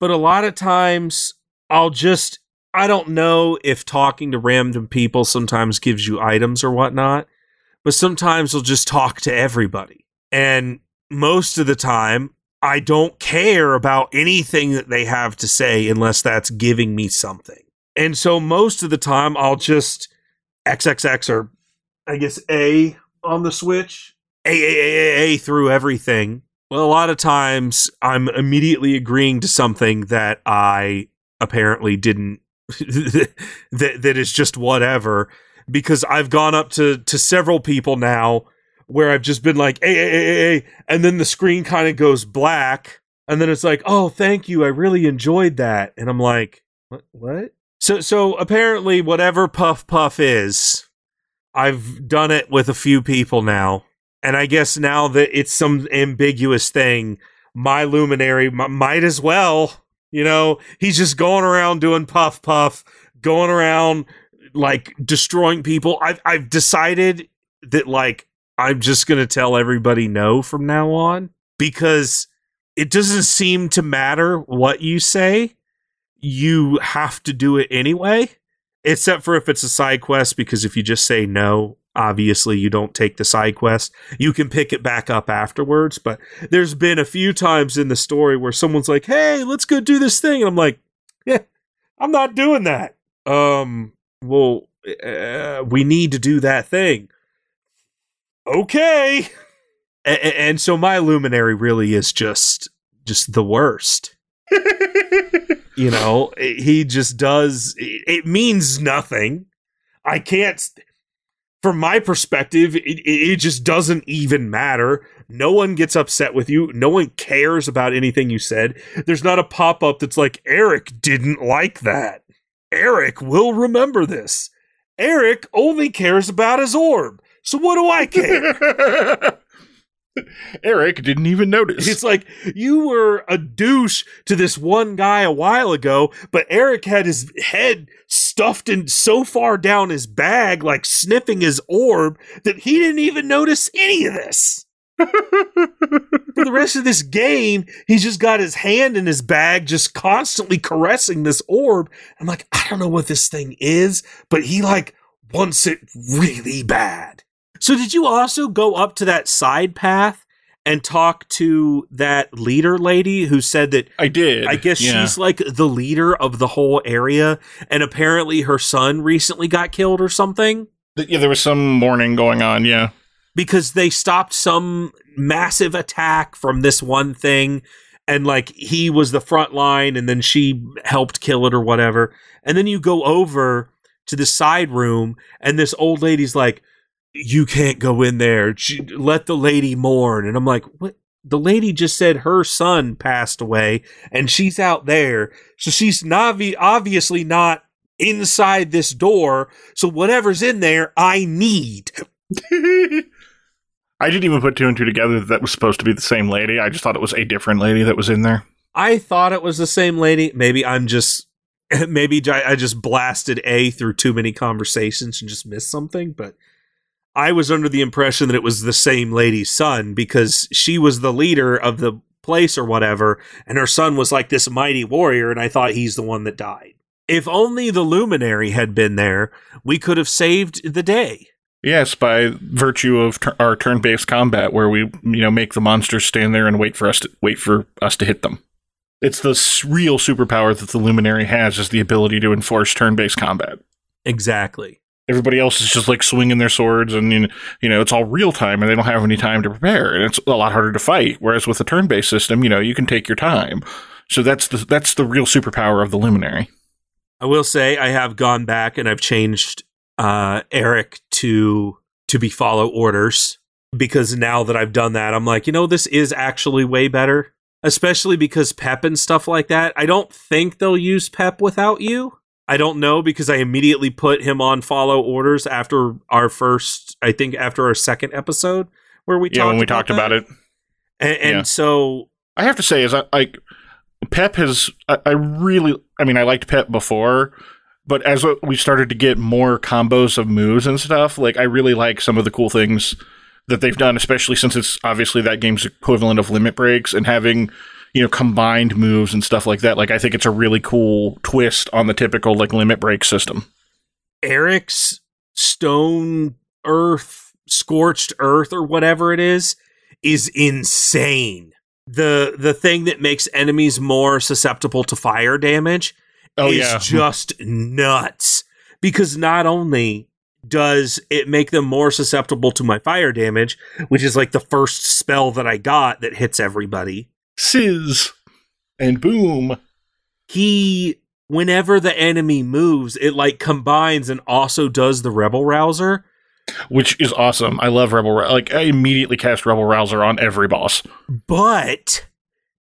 But a lot of times I'll just I don't know if talking to random people sometimes gives you items or whatnot, but sometimes I'll just talk to everybody. And most of the time I don't care about anything that they have to say unless that's giving me something. And so most of the time I'll just XXX or I guess A on the Switch. A A A A A through everything. Well, a lot of times I'm immediately agreeing to something that I apparently didn't that that is just whatever because I've gone up to to several people now where I've just been like, hey, hey, hey, hey, hey," and then the screen kind of goes black, and then it's like, oh, thank you, I really enjoyed that, and I'm like, what? What? So, so apparently, whatever Puff Puff is, I've done it with a few people now, and I guess now that it's some ambiguous thing, my luminary m- might as well. You know, he's just going around doing Puff Puff, going around like destroying people. I've I've decided that like I'm just gonna tell everybody no from now on because it doesn't seem to matter what you say. You have to do it anyway, except for if it's a side quest. Because if you just say no, obviously you don't take the side quest. You can pick it back up afterwards. But there's been a few times in the story where someone's like, "Hey, let's go do this thing," and I'm like, "Yeah, I'm not doing that." Um, well, uh, we need to do that thing. Okay. A- a- and so my luminary really is just just the worst. You know, he just does it, means nothing. I can't from my perspective, it, it it just doesn't even matter. No one gets upset with you. No one cares about anything you said. There's not a pop up that's like, Erik didn't like that. Erik will remember this. Erik only cares about his orb. So what do I care? Erik didn't even notice. It's like you were a douche to this one guy a while ago, but Erik had his head stuffed in so far down his bag, like sniffing his orb, that he didn't even notice any of this. For the rest of this game, he's just got his hand in his bag, just constantly caressing this orb. I'm like, I don't know what this thing is, but he like wants it really bad. So did you also go up to that side path and talk to that leader lady who said that I did. I guess yeah. she's like the leader of the whole area and apparently her son recently got killed or something yeah, there was some mourning going on. Yeah, because they stopped some massive attack from this one thing and like he was the front line and then she helped kill it or whatever. And then you go over to the side room and this old lady's like you can't go in there. Let the lady mourn. And i'm like what? The lady just said her son passed away and she's out there. So she's not obviously not inside this door. So whatever's in there i need I didn't even put two and two together that that was supposed to be the same lady. I just thought it was a different lady that was in there. I thought it was the same lady. Maybe I'm just maybe I just blasted A through too many conversations and just missed something, but I was under the impression that it was the same lady's son because she was the leader of the place or whatever, and her son was like this mighty warrior, and I thought he's the one that died. If only the luminary had been there, we could have saved the day. Yes, by virtue of t- our turn-based combat, where we you know make the monsters stand there and wait for us to wait for us to hit them. It's the real superpower that the luminary has is the ability to enforce turn-based combat. Exactly. Everybody else is just like swinging their swords, and you know it's all real time, and they don't have any time to prepare, and it's a lot harder to fight. Whereas with a turn-based system, you know you can take your time. So that's the that's the real superpower of the luminary. I will say I have gone back and I've changed uh, Erik to to be follow orders because now that I've done that, I'm like, you know, this is actually way better. Especially because Pep and stuff like that. I don't think they'll use Pep without you. I don't know because I immediately put him on follow orders after our first, I think after our second episode where we yeah talked when we about talked that. about it. And, and Yeah. so I have to say, is I like Pep has. I, I really. I mean, I liked Pep before, but as we started to get more combos of moves and stuff, like I really like some of the cool things that they've done, especially since it's obviously that game's equivalent of limit breaks and having you know combined moves and stuff like that. Like I think it's a really cool twist on the typical like limit break system. Erik's stone earth, scorched earth, or whatever it is, is insane. The the thing that makes enemies more susceptible to fire damage Oh is yeah, just nuts. Because not only does it make them more susceptible to my fire damage, which is like the first spell that I got that hits everybody, sizz and boom. he whenever the enemy moves, it like combines and also does the rebel rouser. which is awesome. I love Rebel. Rouser. Like I immediately cast Rebel Rouser on every boss. but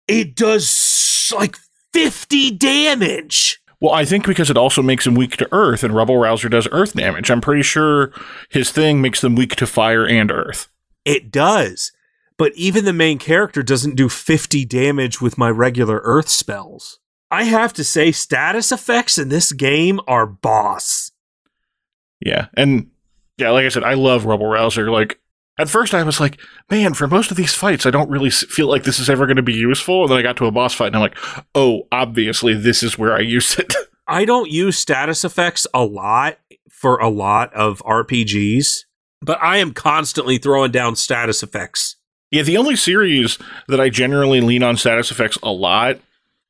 it does like 50 damage. Well, I think because it also makes him weak to Earth, and Rebel Rouser does Earth damage. I'm pretty sure his thing makes them weak to Fire and Earth. It does. But even the main character doesn't do 50 damage with my regular earth spells. I have to say, status effects in this game are boss. Yeah, and yeah, like I said, I love Rebel Rouser. Like at first, I was like, man, for most of these fights, I don't really feel like this is ever going to be useful. And then I got to a boss fight, and I'm like, oh, obviously, this is where I use it. I don't use status effects a lot for a lot of RPGs, but I am constantly throwing down status effects. Yeah, the only series that I generally lean on status effects a lot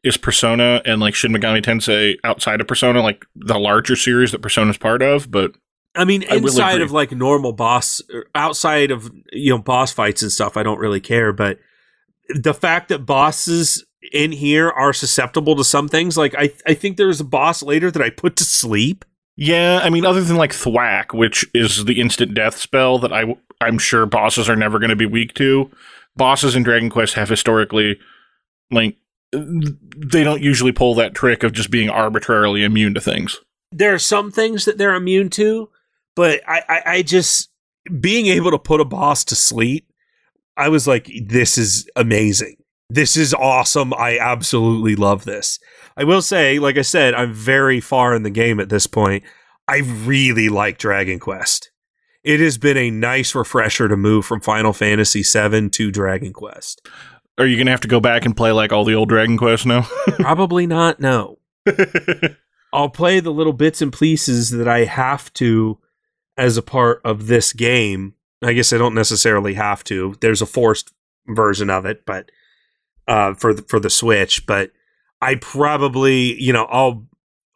is Persona and like Shin Megami Tensei outside of Persona, like the larger series that Persona's part of. But I mean, I inside of like normal boss, outside of you know boss fights and stuff, I don't really care. But the fact that bosses in here are susceptible to some things, like I, I think there was a boss later that I put to sleep. yeah, I mean, other than like Thwack, which is the instant death spell that I I'm sure bosses are never going to be weak to. Bosses in Dragon Quest have historically like they don't usually pull that trick of just being arbitrarily immune to things. There are some things that they're immune to, but I, I, I just being able to put a boss to sleep, I was like, this is amazing. This is awesome. I absolutely love this. I will say, like I said, I'm very far in the game at this point. I really like Dragon Quest. It has been a nice refresher to move from Final Fantasy VII to Dragon Quest. Are you going to have to go back and play like all the old Dragon Quest now? Probably not, no. I'll play the little bits and pieces that I have to as a part of this game. I guess I don't necessarily have to. There's a forced version of it, but uh, for the, for the Switch. But I probably, you know, I'll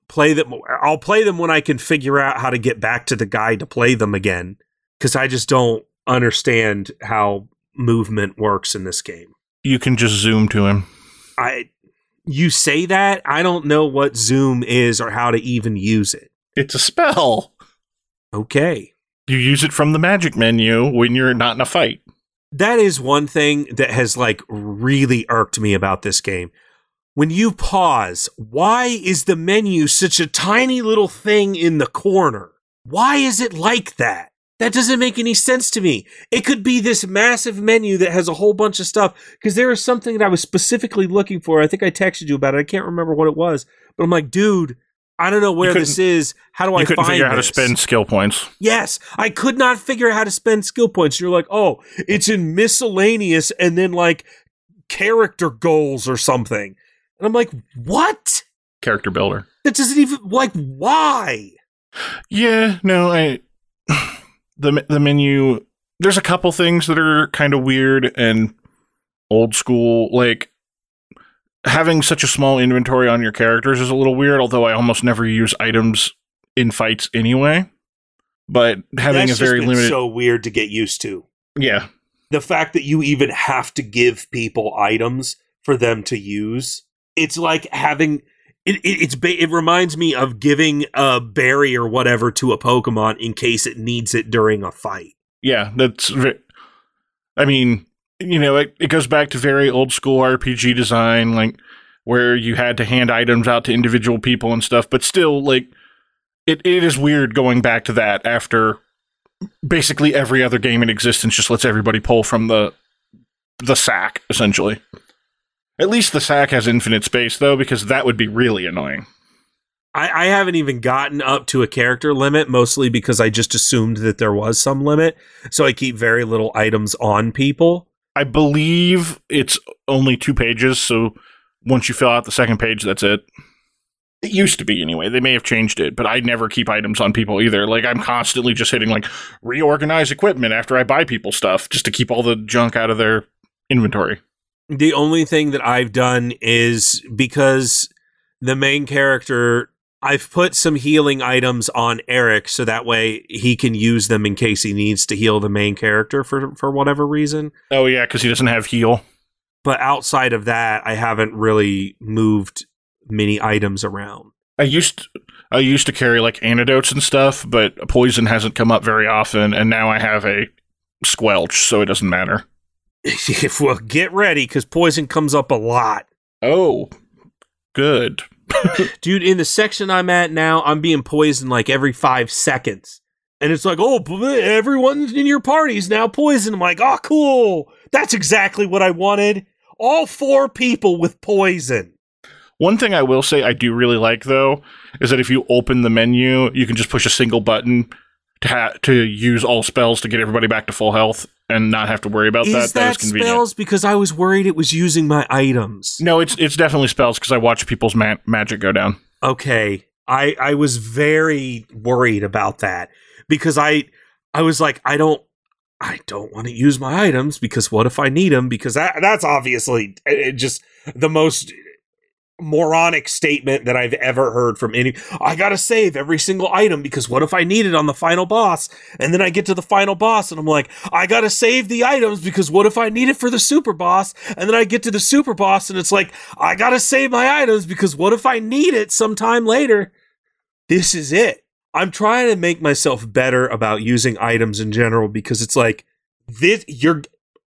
play them. I'll play them when I can figure out how to get back to the guy to play them again, because I just don't understand how movement works in this game. you can just zoom to him. I you say that I don't know what Zoom is or how to even use it. It's a spell. Okay. You use it from the magic menu when you're not in a fight. That is one thing that has like really irked me about this game. When you pause, why is the menu such a tiny little thing in the corner? Why is it like that? That doesn't make any sense to me. It could be this massive menu that has a whole bunch of stuff because there is something that I was specifically looking for. I think I texted you about it. I can't remember what it was, but I'm like, dude, I don't know where this is. How do You I couldn't find figure out how to spend skill points. Yes, I could not figure out how to spend skill points. You're like, oh, it's in miscellaneous and then like character goals or something. And I'm like, what? Character builder. That doesn't even like why? Yeah, no, I the the menu. There's a couple things that are kind of weird and old school. Like having such a small inventory on your characters is a little weird. Although I almost never use items in fights anyway. But having That's a very limited, so weird to get used to. yeah, The fact that you even have to give people items for them to use. It's like having it, it, it's ba- it reminds me of giving a berry or whatever to a Pokemon in case it needs it during a fight. yeah. That's. I mean, you know, it, it goes back to very old school RPG design, like where you had to hand items out to individual people and stuff. But still, like it, it is weird going back to that after basically every other game in existence just lets everybody pull from the the sack essentially. At least the sack has infinite space though, because that would be really annoying. I, I haven't even gotten up to a character limit, mostly because I just assumed that there was some limit. So I keep very little items on people. I believe it's only two pages, so once you fill out the second page, that's it. It used to be anyway. They may have changed it, but I never keep items on people either. Like I'm constantly just hitting like reorganize equipment after I buy people stuff just to keep all the junk out of their inventory. The only thing that I've done is because the main character, I've put some healing items on Erik so that way he can use them in case he needs to heal the main character for, for whatever reason. Oh yeah, because he doesn't have heal. But outside of that, I haven't really moved many items around. I used I used to carry like antidotes and stuff, but poison hasn't come up very often, and now I have a squelch, so it doesn't matter. well, get ready because poison comes up a lot. Oh, good. Dude, in the section I'm at now, I'm being poisoned like every five seconds. And it's like, oh, everyone in your party is now poisoned. I'm like, oh, cool. That's exactly what I wanted. All four people with poison. One thing I will say I do really like though is that if you open the menu, you can just push a single button to ha- to use all spells to get everybody back to full health and not have to worry about Is that. that, is convenient. spells? Because I was worried it was using my items. No, it's it's definitely spells because I watch people's ma- magic go down. okay i i was very worried about that because i i was like i don't i don't want to use my items because what if i need them because that that's obviously just the most moronic statement that I've ever heard from any. I gotta save every single item because what if I need it on the final boss? And then I get to the final boss and I'm like, I gotta save the items because what if I need it for the super boss? And then I get to the super boss and it's like, I gotta save my items because what if I need it sometime later? This is it. I'm trying to make myself better about using items in general because it's like this you're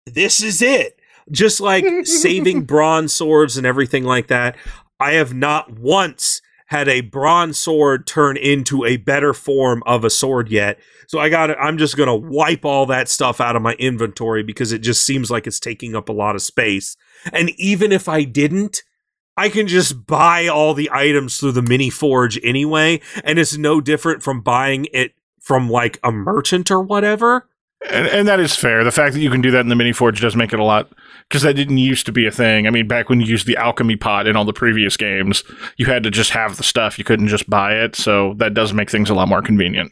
this is it. Just like saving bronze swords and everything like that. I have not once had a bronze sword turn into a better form of a sword yet. So I got I'm just going to wipe all that stuff out of my inventory because it just seems like it's taking up a lot of space. And even if I didn't, I can just buy all the items through the mini forge anyway, and it's no different from buying it from like a merchant or whatever. And, and that is fair. The fact that you can do that in the mini forge does make it a lot because that didn't used to be a thing. I mean, back when you used the alchemy pot in all the previous games, you had to just have the stuff. You couldn't just buy it. So that does make things a lot more convenient.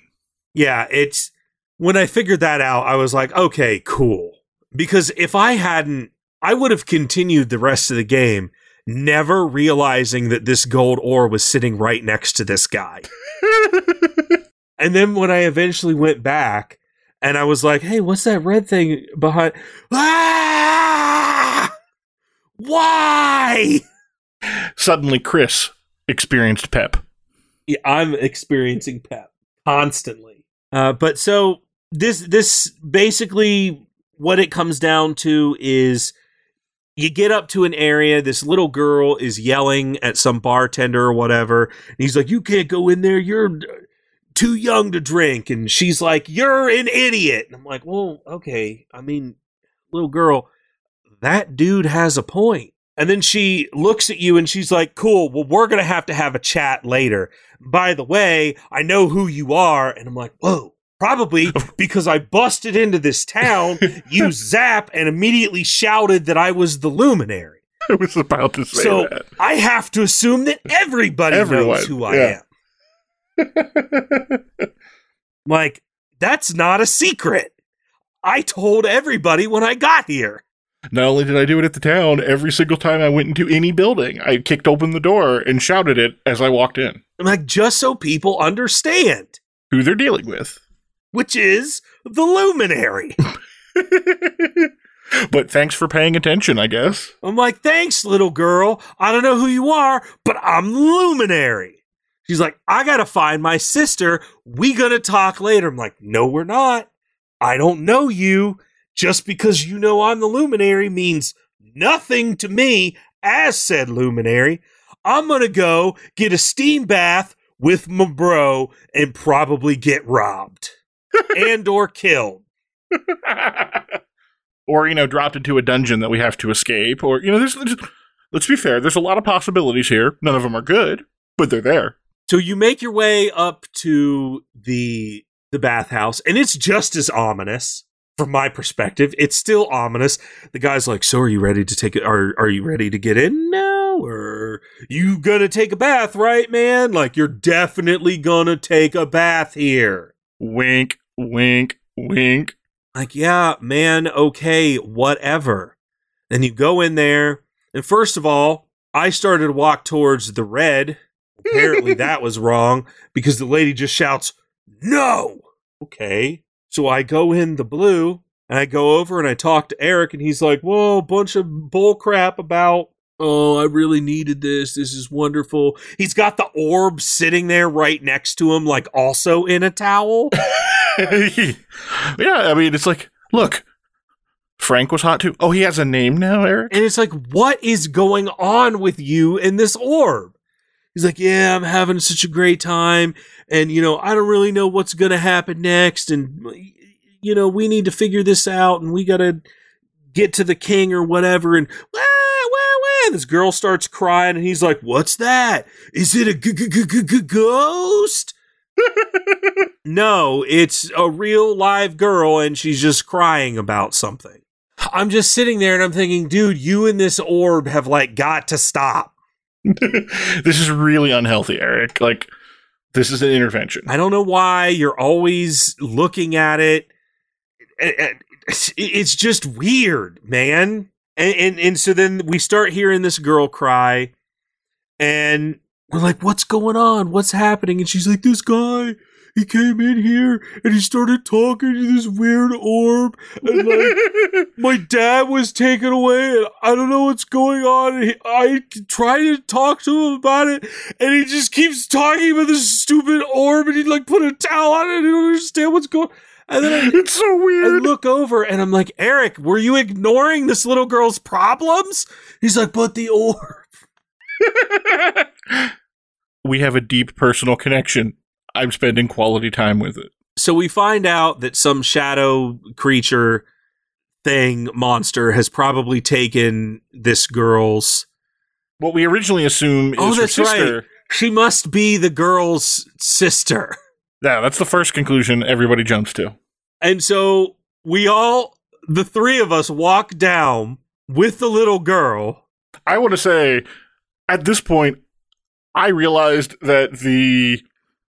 Yeah, it's when I figured that out, I was like, okay, cool. Because if I hadn't, I would have continued the rest of the game, never realizing that this gold ore was sitting right next to this guy. and then when I eventually went back and I was like, hey, what's that red thing behind? Ah! Why? Suddenly, Chris experienced pep. Yeah, I'm experiencing pep constantly. Uh, but so this this basically what it comes down to is you get up to an area this little girl is yelling at some bartender or whatever and he's like you can't go in there you're too young to drink. And she's like, You're an idiot. And I'm like, Well, okay. I mean, little girl, that dude has a point. And then she looks at you and she's like, Cool, well, we're going to have to have a chat later. By the way, I know who you are. And I'm like, Whoa, probably because I busted into this town, you zap, and immediately shouted that I was the luminary. I was about to say So that. I have to assume that everybody Everyone, knows who I yeah. am. Like, that's not a secret. I told everybody when I got here. Not only did I do it at the town, every single time I went into any building, I kicked open the door and shouted it as I walked in. I'm like, just so people understand, Who they're dealing with. which is the luminary. but thanks for paying attention, I guess. I'm like, thanks, little girl. I don't know who you are, but I'm luminary. She's like, I gotta find my sister. We gonna talk later. I'm like, no, we're not. I don't know you. Just because you know I'm the luminary means nothing to me, as said luminary. I'm gonna go get a steam bath with my bro and probably get robbed and or killed. or, you know, dropped into a dungeon that we have to escape. Or, you know, there's, there's let's be fair, there's a lot of possibilities here. None of them are good, but they're there. So you make your way up to the the bathhouse, and it's just as ominous from my perspective. It's still ominous. The guy's like, "So are you ready to take it? Are are you ready to get in now, or you gonna take a bath, right, man? Like you're definitely gonna take a bath here." Wink, wink, wink. Like, yeah, man, okay, whatever. Then you go in there, and first of all, I started to walk towards the red. Apparently, that was wrong because the lady just shouts, No! Okay. So I go in the blue, and I go over and I talk to Erik, and he's like, Whoa, bunch of bull crap about. Oh, I really needed this. This is wonderful. He's got the orb sitting there right next to him, like also in a towel. yeah, I mean, it's like, look, Frank was hot too. Oh, he has a name now, Erik? And it's like, what is going on with you in this orb? He's like, yeah, I'm having such a great time. And, you know, I don't really know what's going to happen next. And, you know, we need to figure this out and we got to get to the king or whatever. And, wah, wah, wah. This girl starts crying and he's like, what's that? Is it a g- g- g- g- g- ghost? no, it's a real live girl and she's just crying about something. I'm just sitting there and I'm thinking, dude, you and this orb have like got to stop. this is really unhealthy, Erik. Like, this is an intervention. I don't know why you're always looking at it. It's just weird, man. And, and and so then we start hearing this girl cry, and we're like, "What's going on? What's happening?" And she's like, "This guy, he came in here and he started talking to this weird orb, and like." my dad was taken away and I don't know what's going on. And he, I try to talk to him about it and he just keeps talking about this stupid orb and he like put a towel on it and he don't understand what's going on. And then I, it's so weird. I look over and I'm like, Erik, were you ignoring this little girl's problems? He's like, but the orb. we have a deep personal connection. I'm spending quality time with it. So we find out that some shadow creature thing monster has probably taken this girl's What we originally assume is Oh, her sister. right. she must be the girl's sister. Yeah, that's the first conclusion everybody jumps to. And so we all, the three of us, walk down with the little girl. I want to say, at this point, I realized that the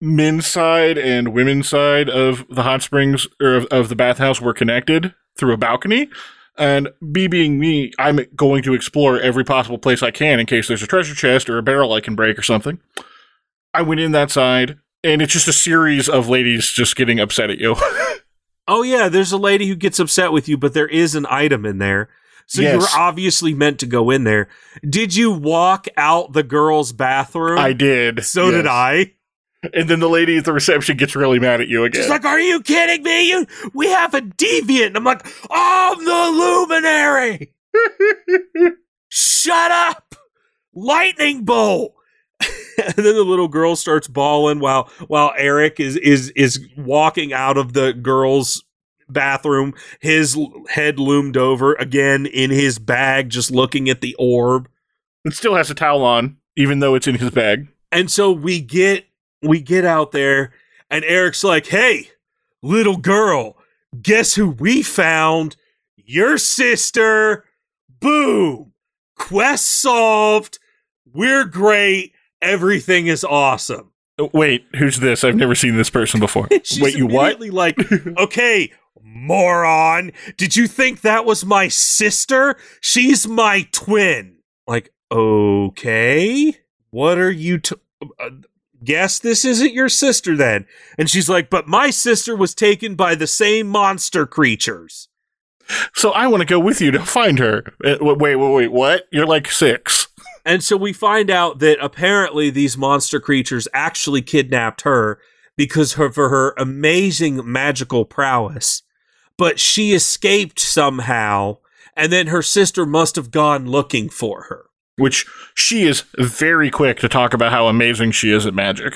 men's side and women's side of the hot springs or of, of the bathhouse were connected through a balcony. And me being me, I'm going to explore every possible place I can in case there's a treasure chest or a barrel I can break or something. I went in that side, and it's just a series of ladies just getting upset at you. Oh, yeah, there's a lady who gets upset with you, but there is an item in there. So you Yes. were obviously meant to go in there. Did you walk out the girl's bathroom? I did. So did. I. And then the lady at the reception gets really mad at you again. She's like, "Are you kidding me? You, we have a deviant." And I'm like, "I'm the luminary. Shut up, lightning bolt." and then the little girl starts bawling while while Erik is is is walking out of the girl's bathroom, his head loomed over again in his bag, just looking at the orb. It still has a towel on, even though it's in his bag. And so we get we get out there, and Erik's like, "Hey, little girl, guess who we found? Your sister. Boom! Quest solved. We're great. Everything is awesome." Wait, who's this? I've never seen this person before. Wait, you what? like, okay, moron. Did you think that was my sister? She's my twin. Like, okay, what are you? T- uh, guess this isn't your sister then. And she's like, but my sister was taken by the same monster creatures. So I want to go with you to find her. Uh, Wait, wait, wait, what? You're like six. And so we find out that apparently these monster creatures actually kidnapped her because of her amazing magical prowess. But she escaped somehow, and then her sister must have gone looking for her. Which she is very quick to talk about how amazing she is at magic.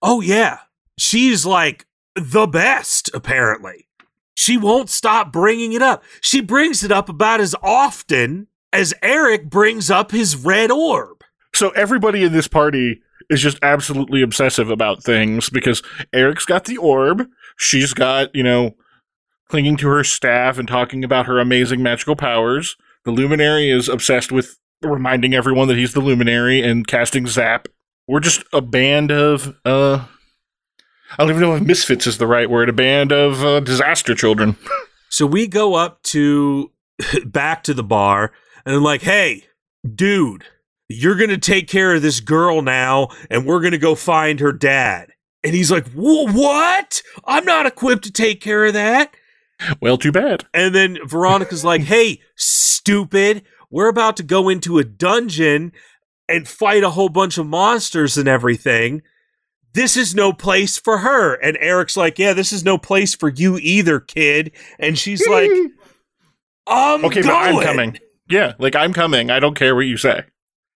Oh, yeah. She's like the best, apparently. She won't stop bringing it up. She brings it up about as often as Erik brings up his red orb. So everybody in this party is just absolutely obsessive about things because Erik's got the orb. She's got, you know, clinging to her staff and talking about her amazing magical powers. The Luminary is obsessed with reminding everyone that he's the Luminary and casting Zap. We're just a band of, uh, I don't even know if misfits is the right word, a band of uh, disaster children. So we go up to back to the bar and I'm like, hey, dude, you're going to take care of this girl now and we're going to go find her dad. And he's like, "Wha- what? I'm not equipped to take care of that. well, too bad. And then Veronica's like, hey, stupid, we're about to go into a dungeon and fight a whole bunch of monsters and everything. This is no place for her. And Erik's like, yeah, this is no place for you either, kid. And she's like, I'm okay, going. but I'm coming. Yeah, like I'm coming. I don't care what you say.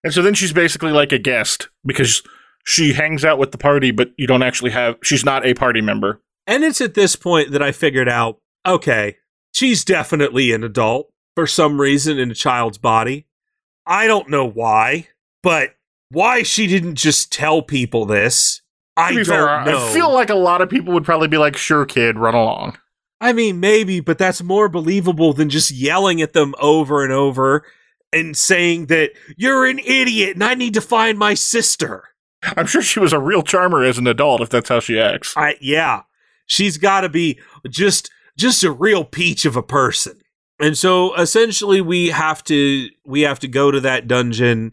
And so then she's basically like a guest because she hangs out with the party, but you don't actually have. She's not a party member. And it's at this point that I figured out okay, she's definitely an adult for some reason in a child's body. I don't know why, but why she didn't just tell people this, I don't fair, know. I feel like a lot of people would probably be like, "Sure, kid, run along." I mean, maybe, but that's more believable than just yelling at them over and over and saying that you're an idiot and I need to find my sister. I'm sure she was a real charmer as an adult if that's how she acts. I yeah, she's got to be just just a real peach of a person. And so essentially we have to we have to go to that dungeon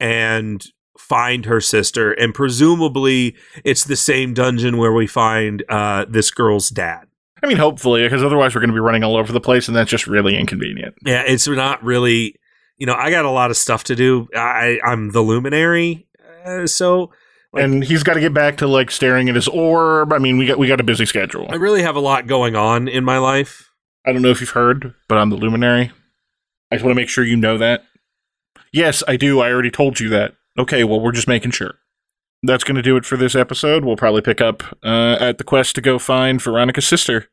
and find her sister and presumably it's the same dungeon where we find uh this girl's dad. I mean, hopefully, because otherwise we're going to be running all over the place, and that's just really inconvenient. Yeah, it's not really you know, I got a lot of stuff to do. I I'm the luminary. Uh, so Like- and he's got to get back to like staring at his orb. I mean, we got we got a busy schedule. I really have a lot going on in my life. I don't know if you've heard, but I'm the luminary. I just want to make sure you know that. Yes, I do. I already told you that. Okay, well, we're just making sure. That's going to do it for this episode. We'll probably pick up uh, at the quest to go find Veronica's sister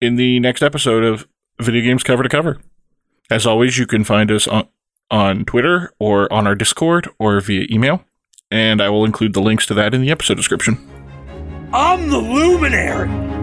in the next episode of Video Games Cover to Cover. As always, you can find us on, on Twitter or on our Discord or via email, and I will include the links to that in the episode description. I'm the luminary.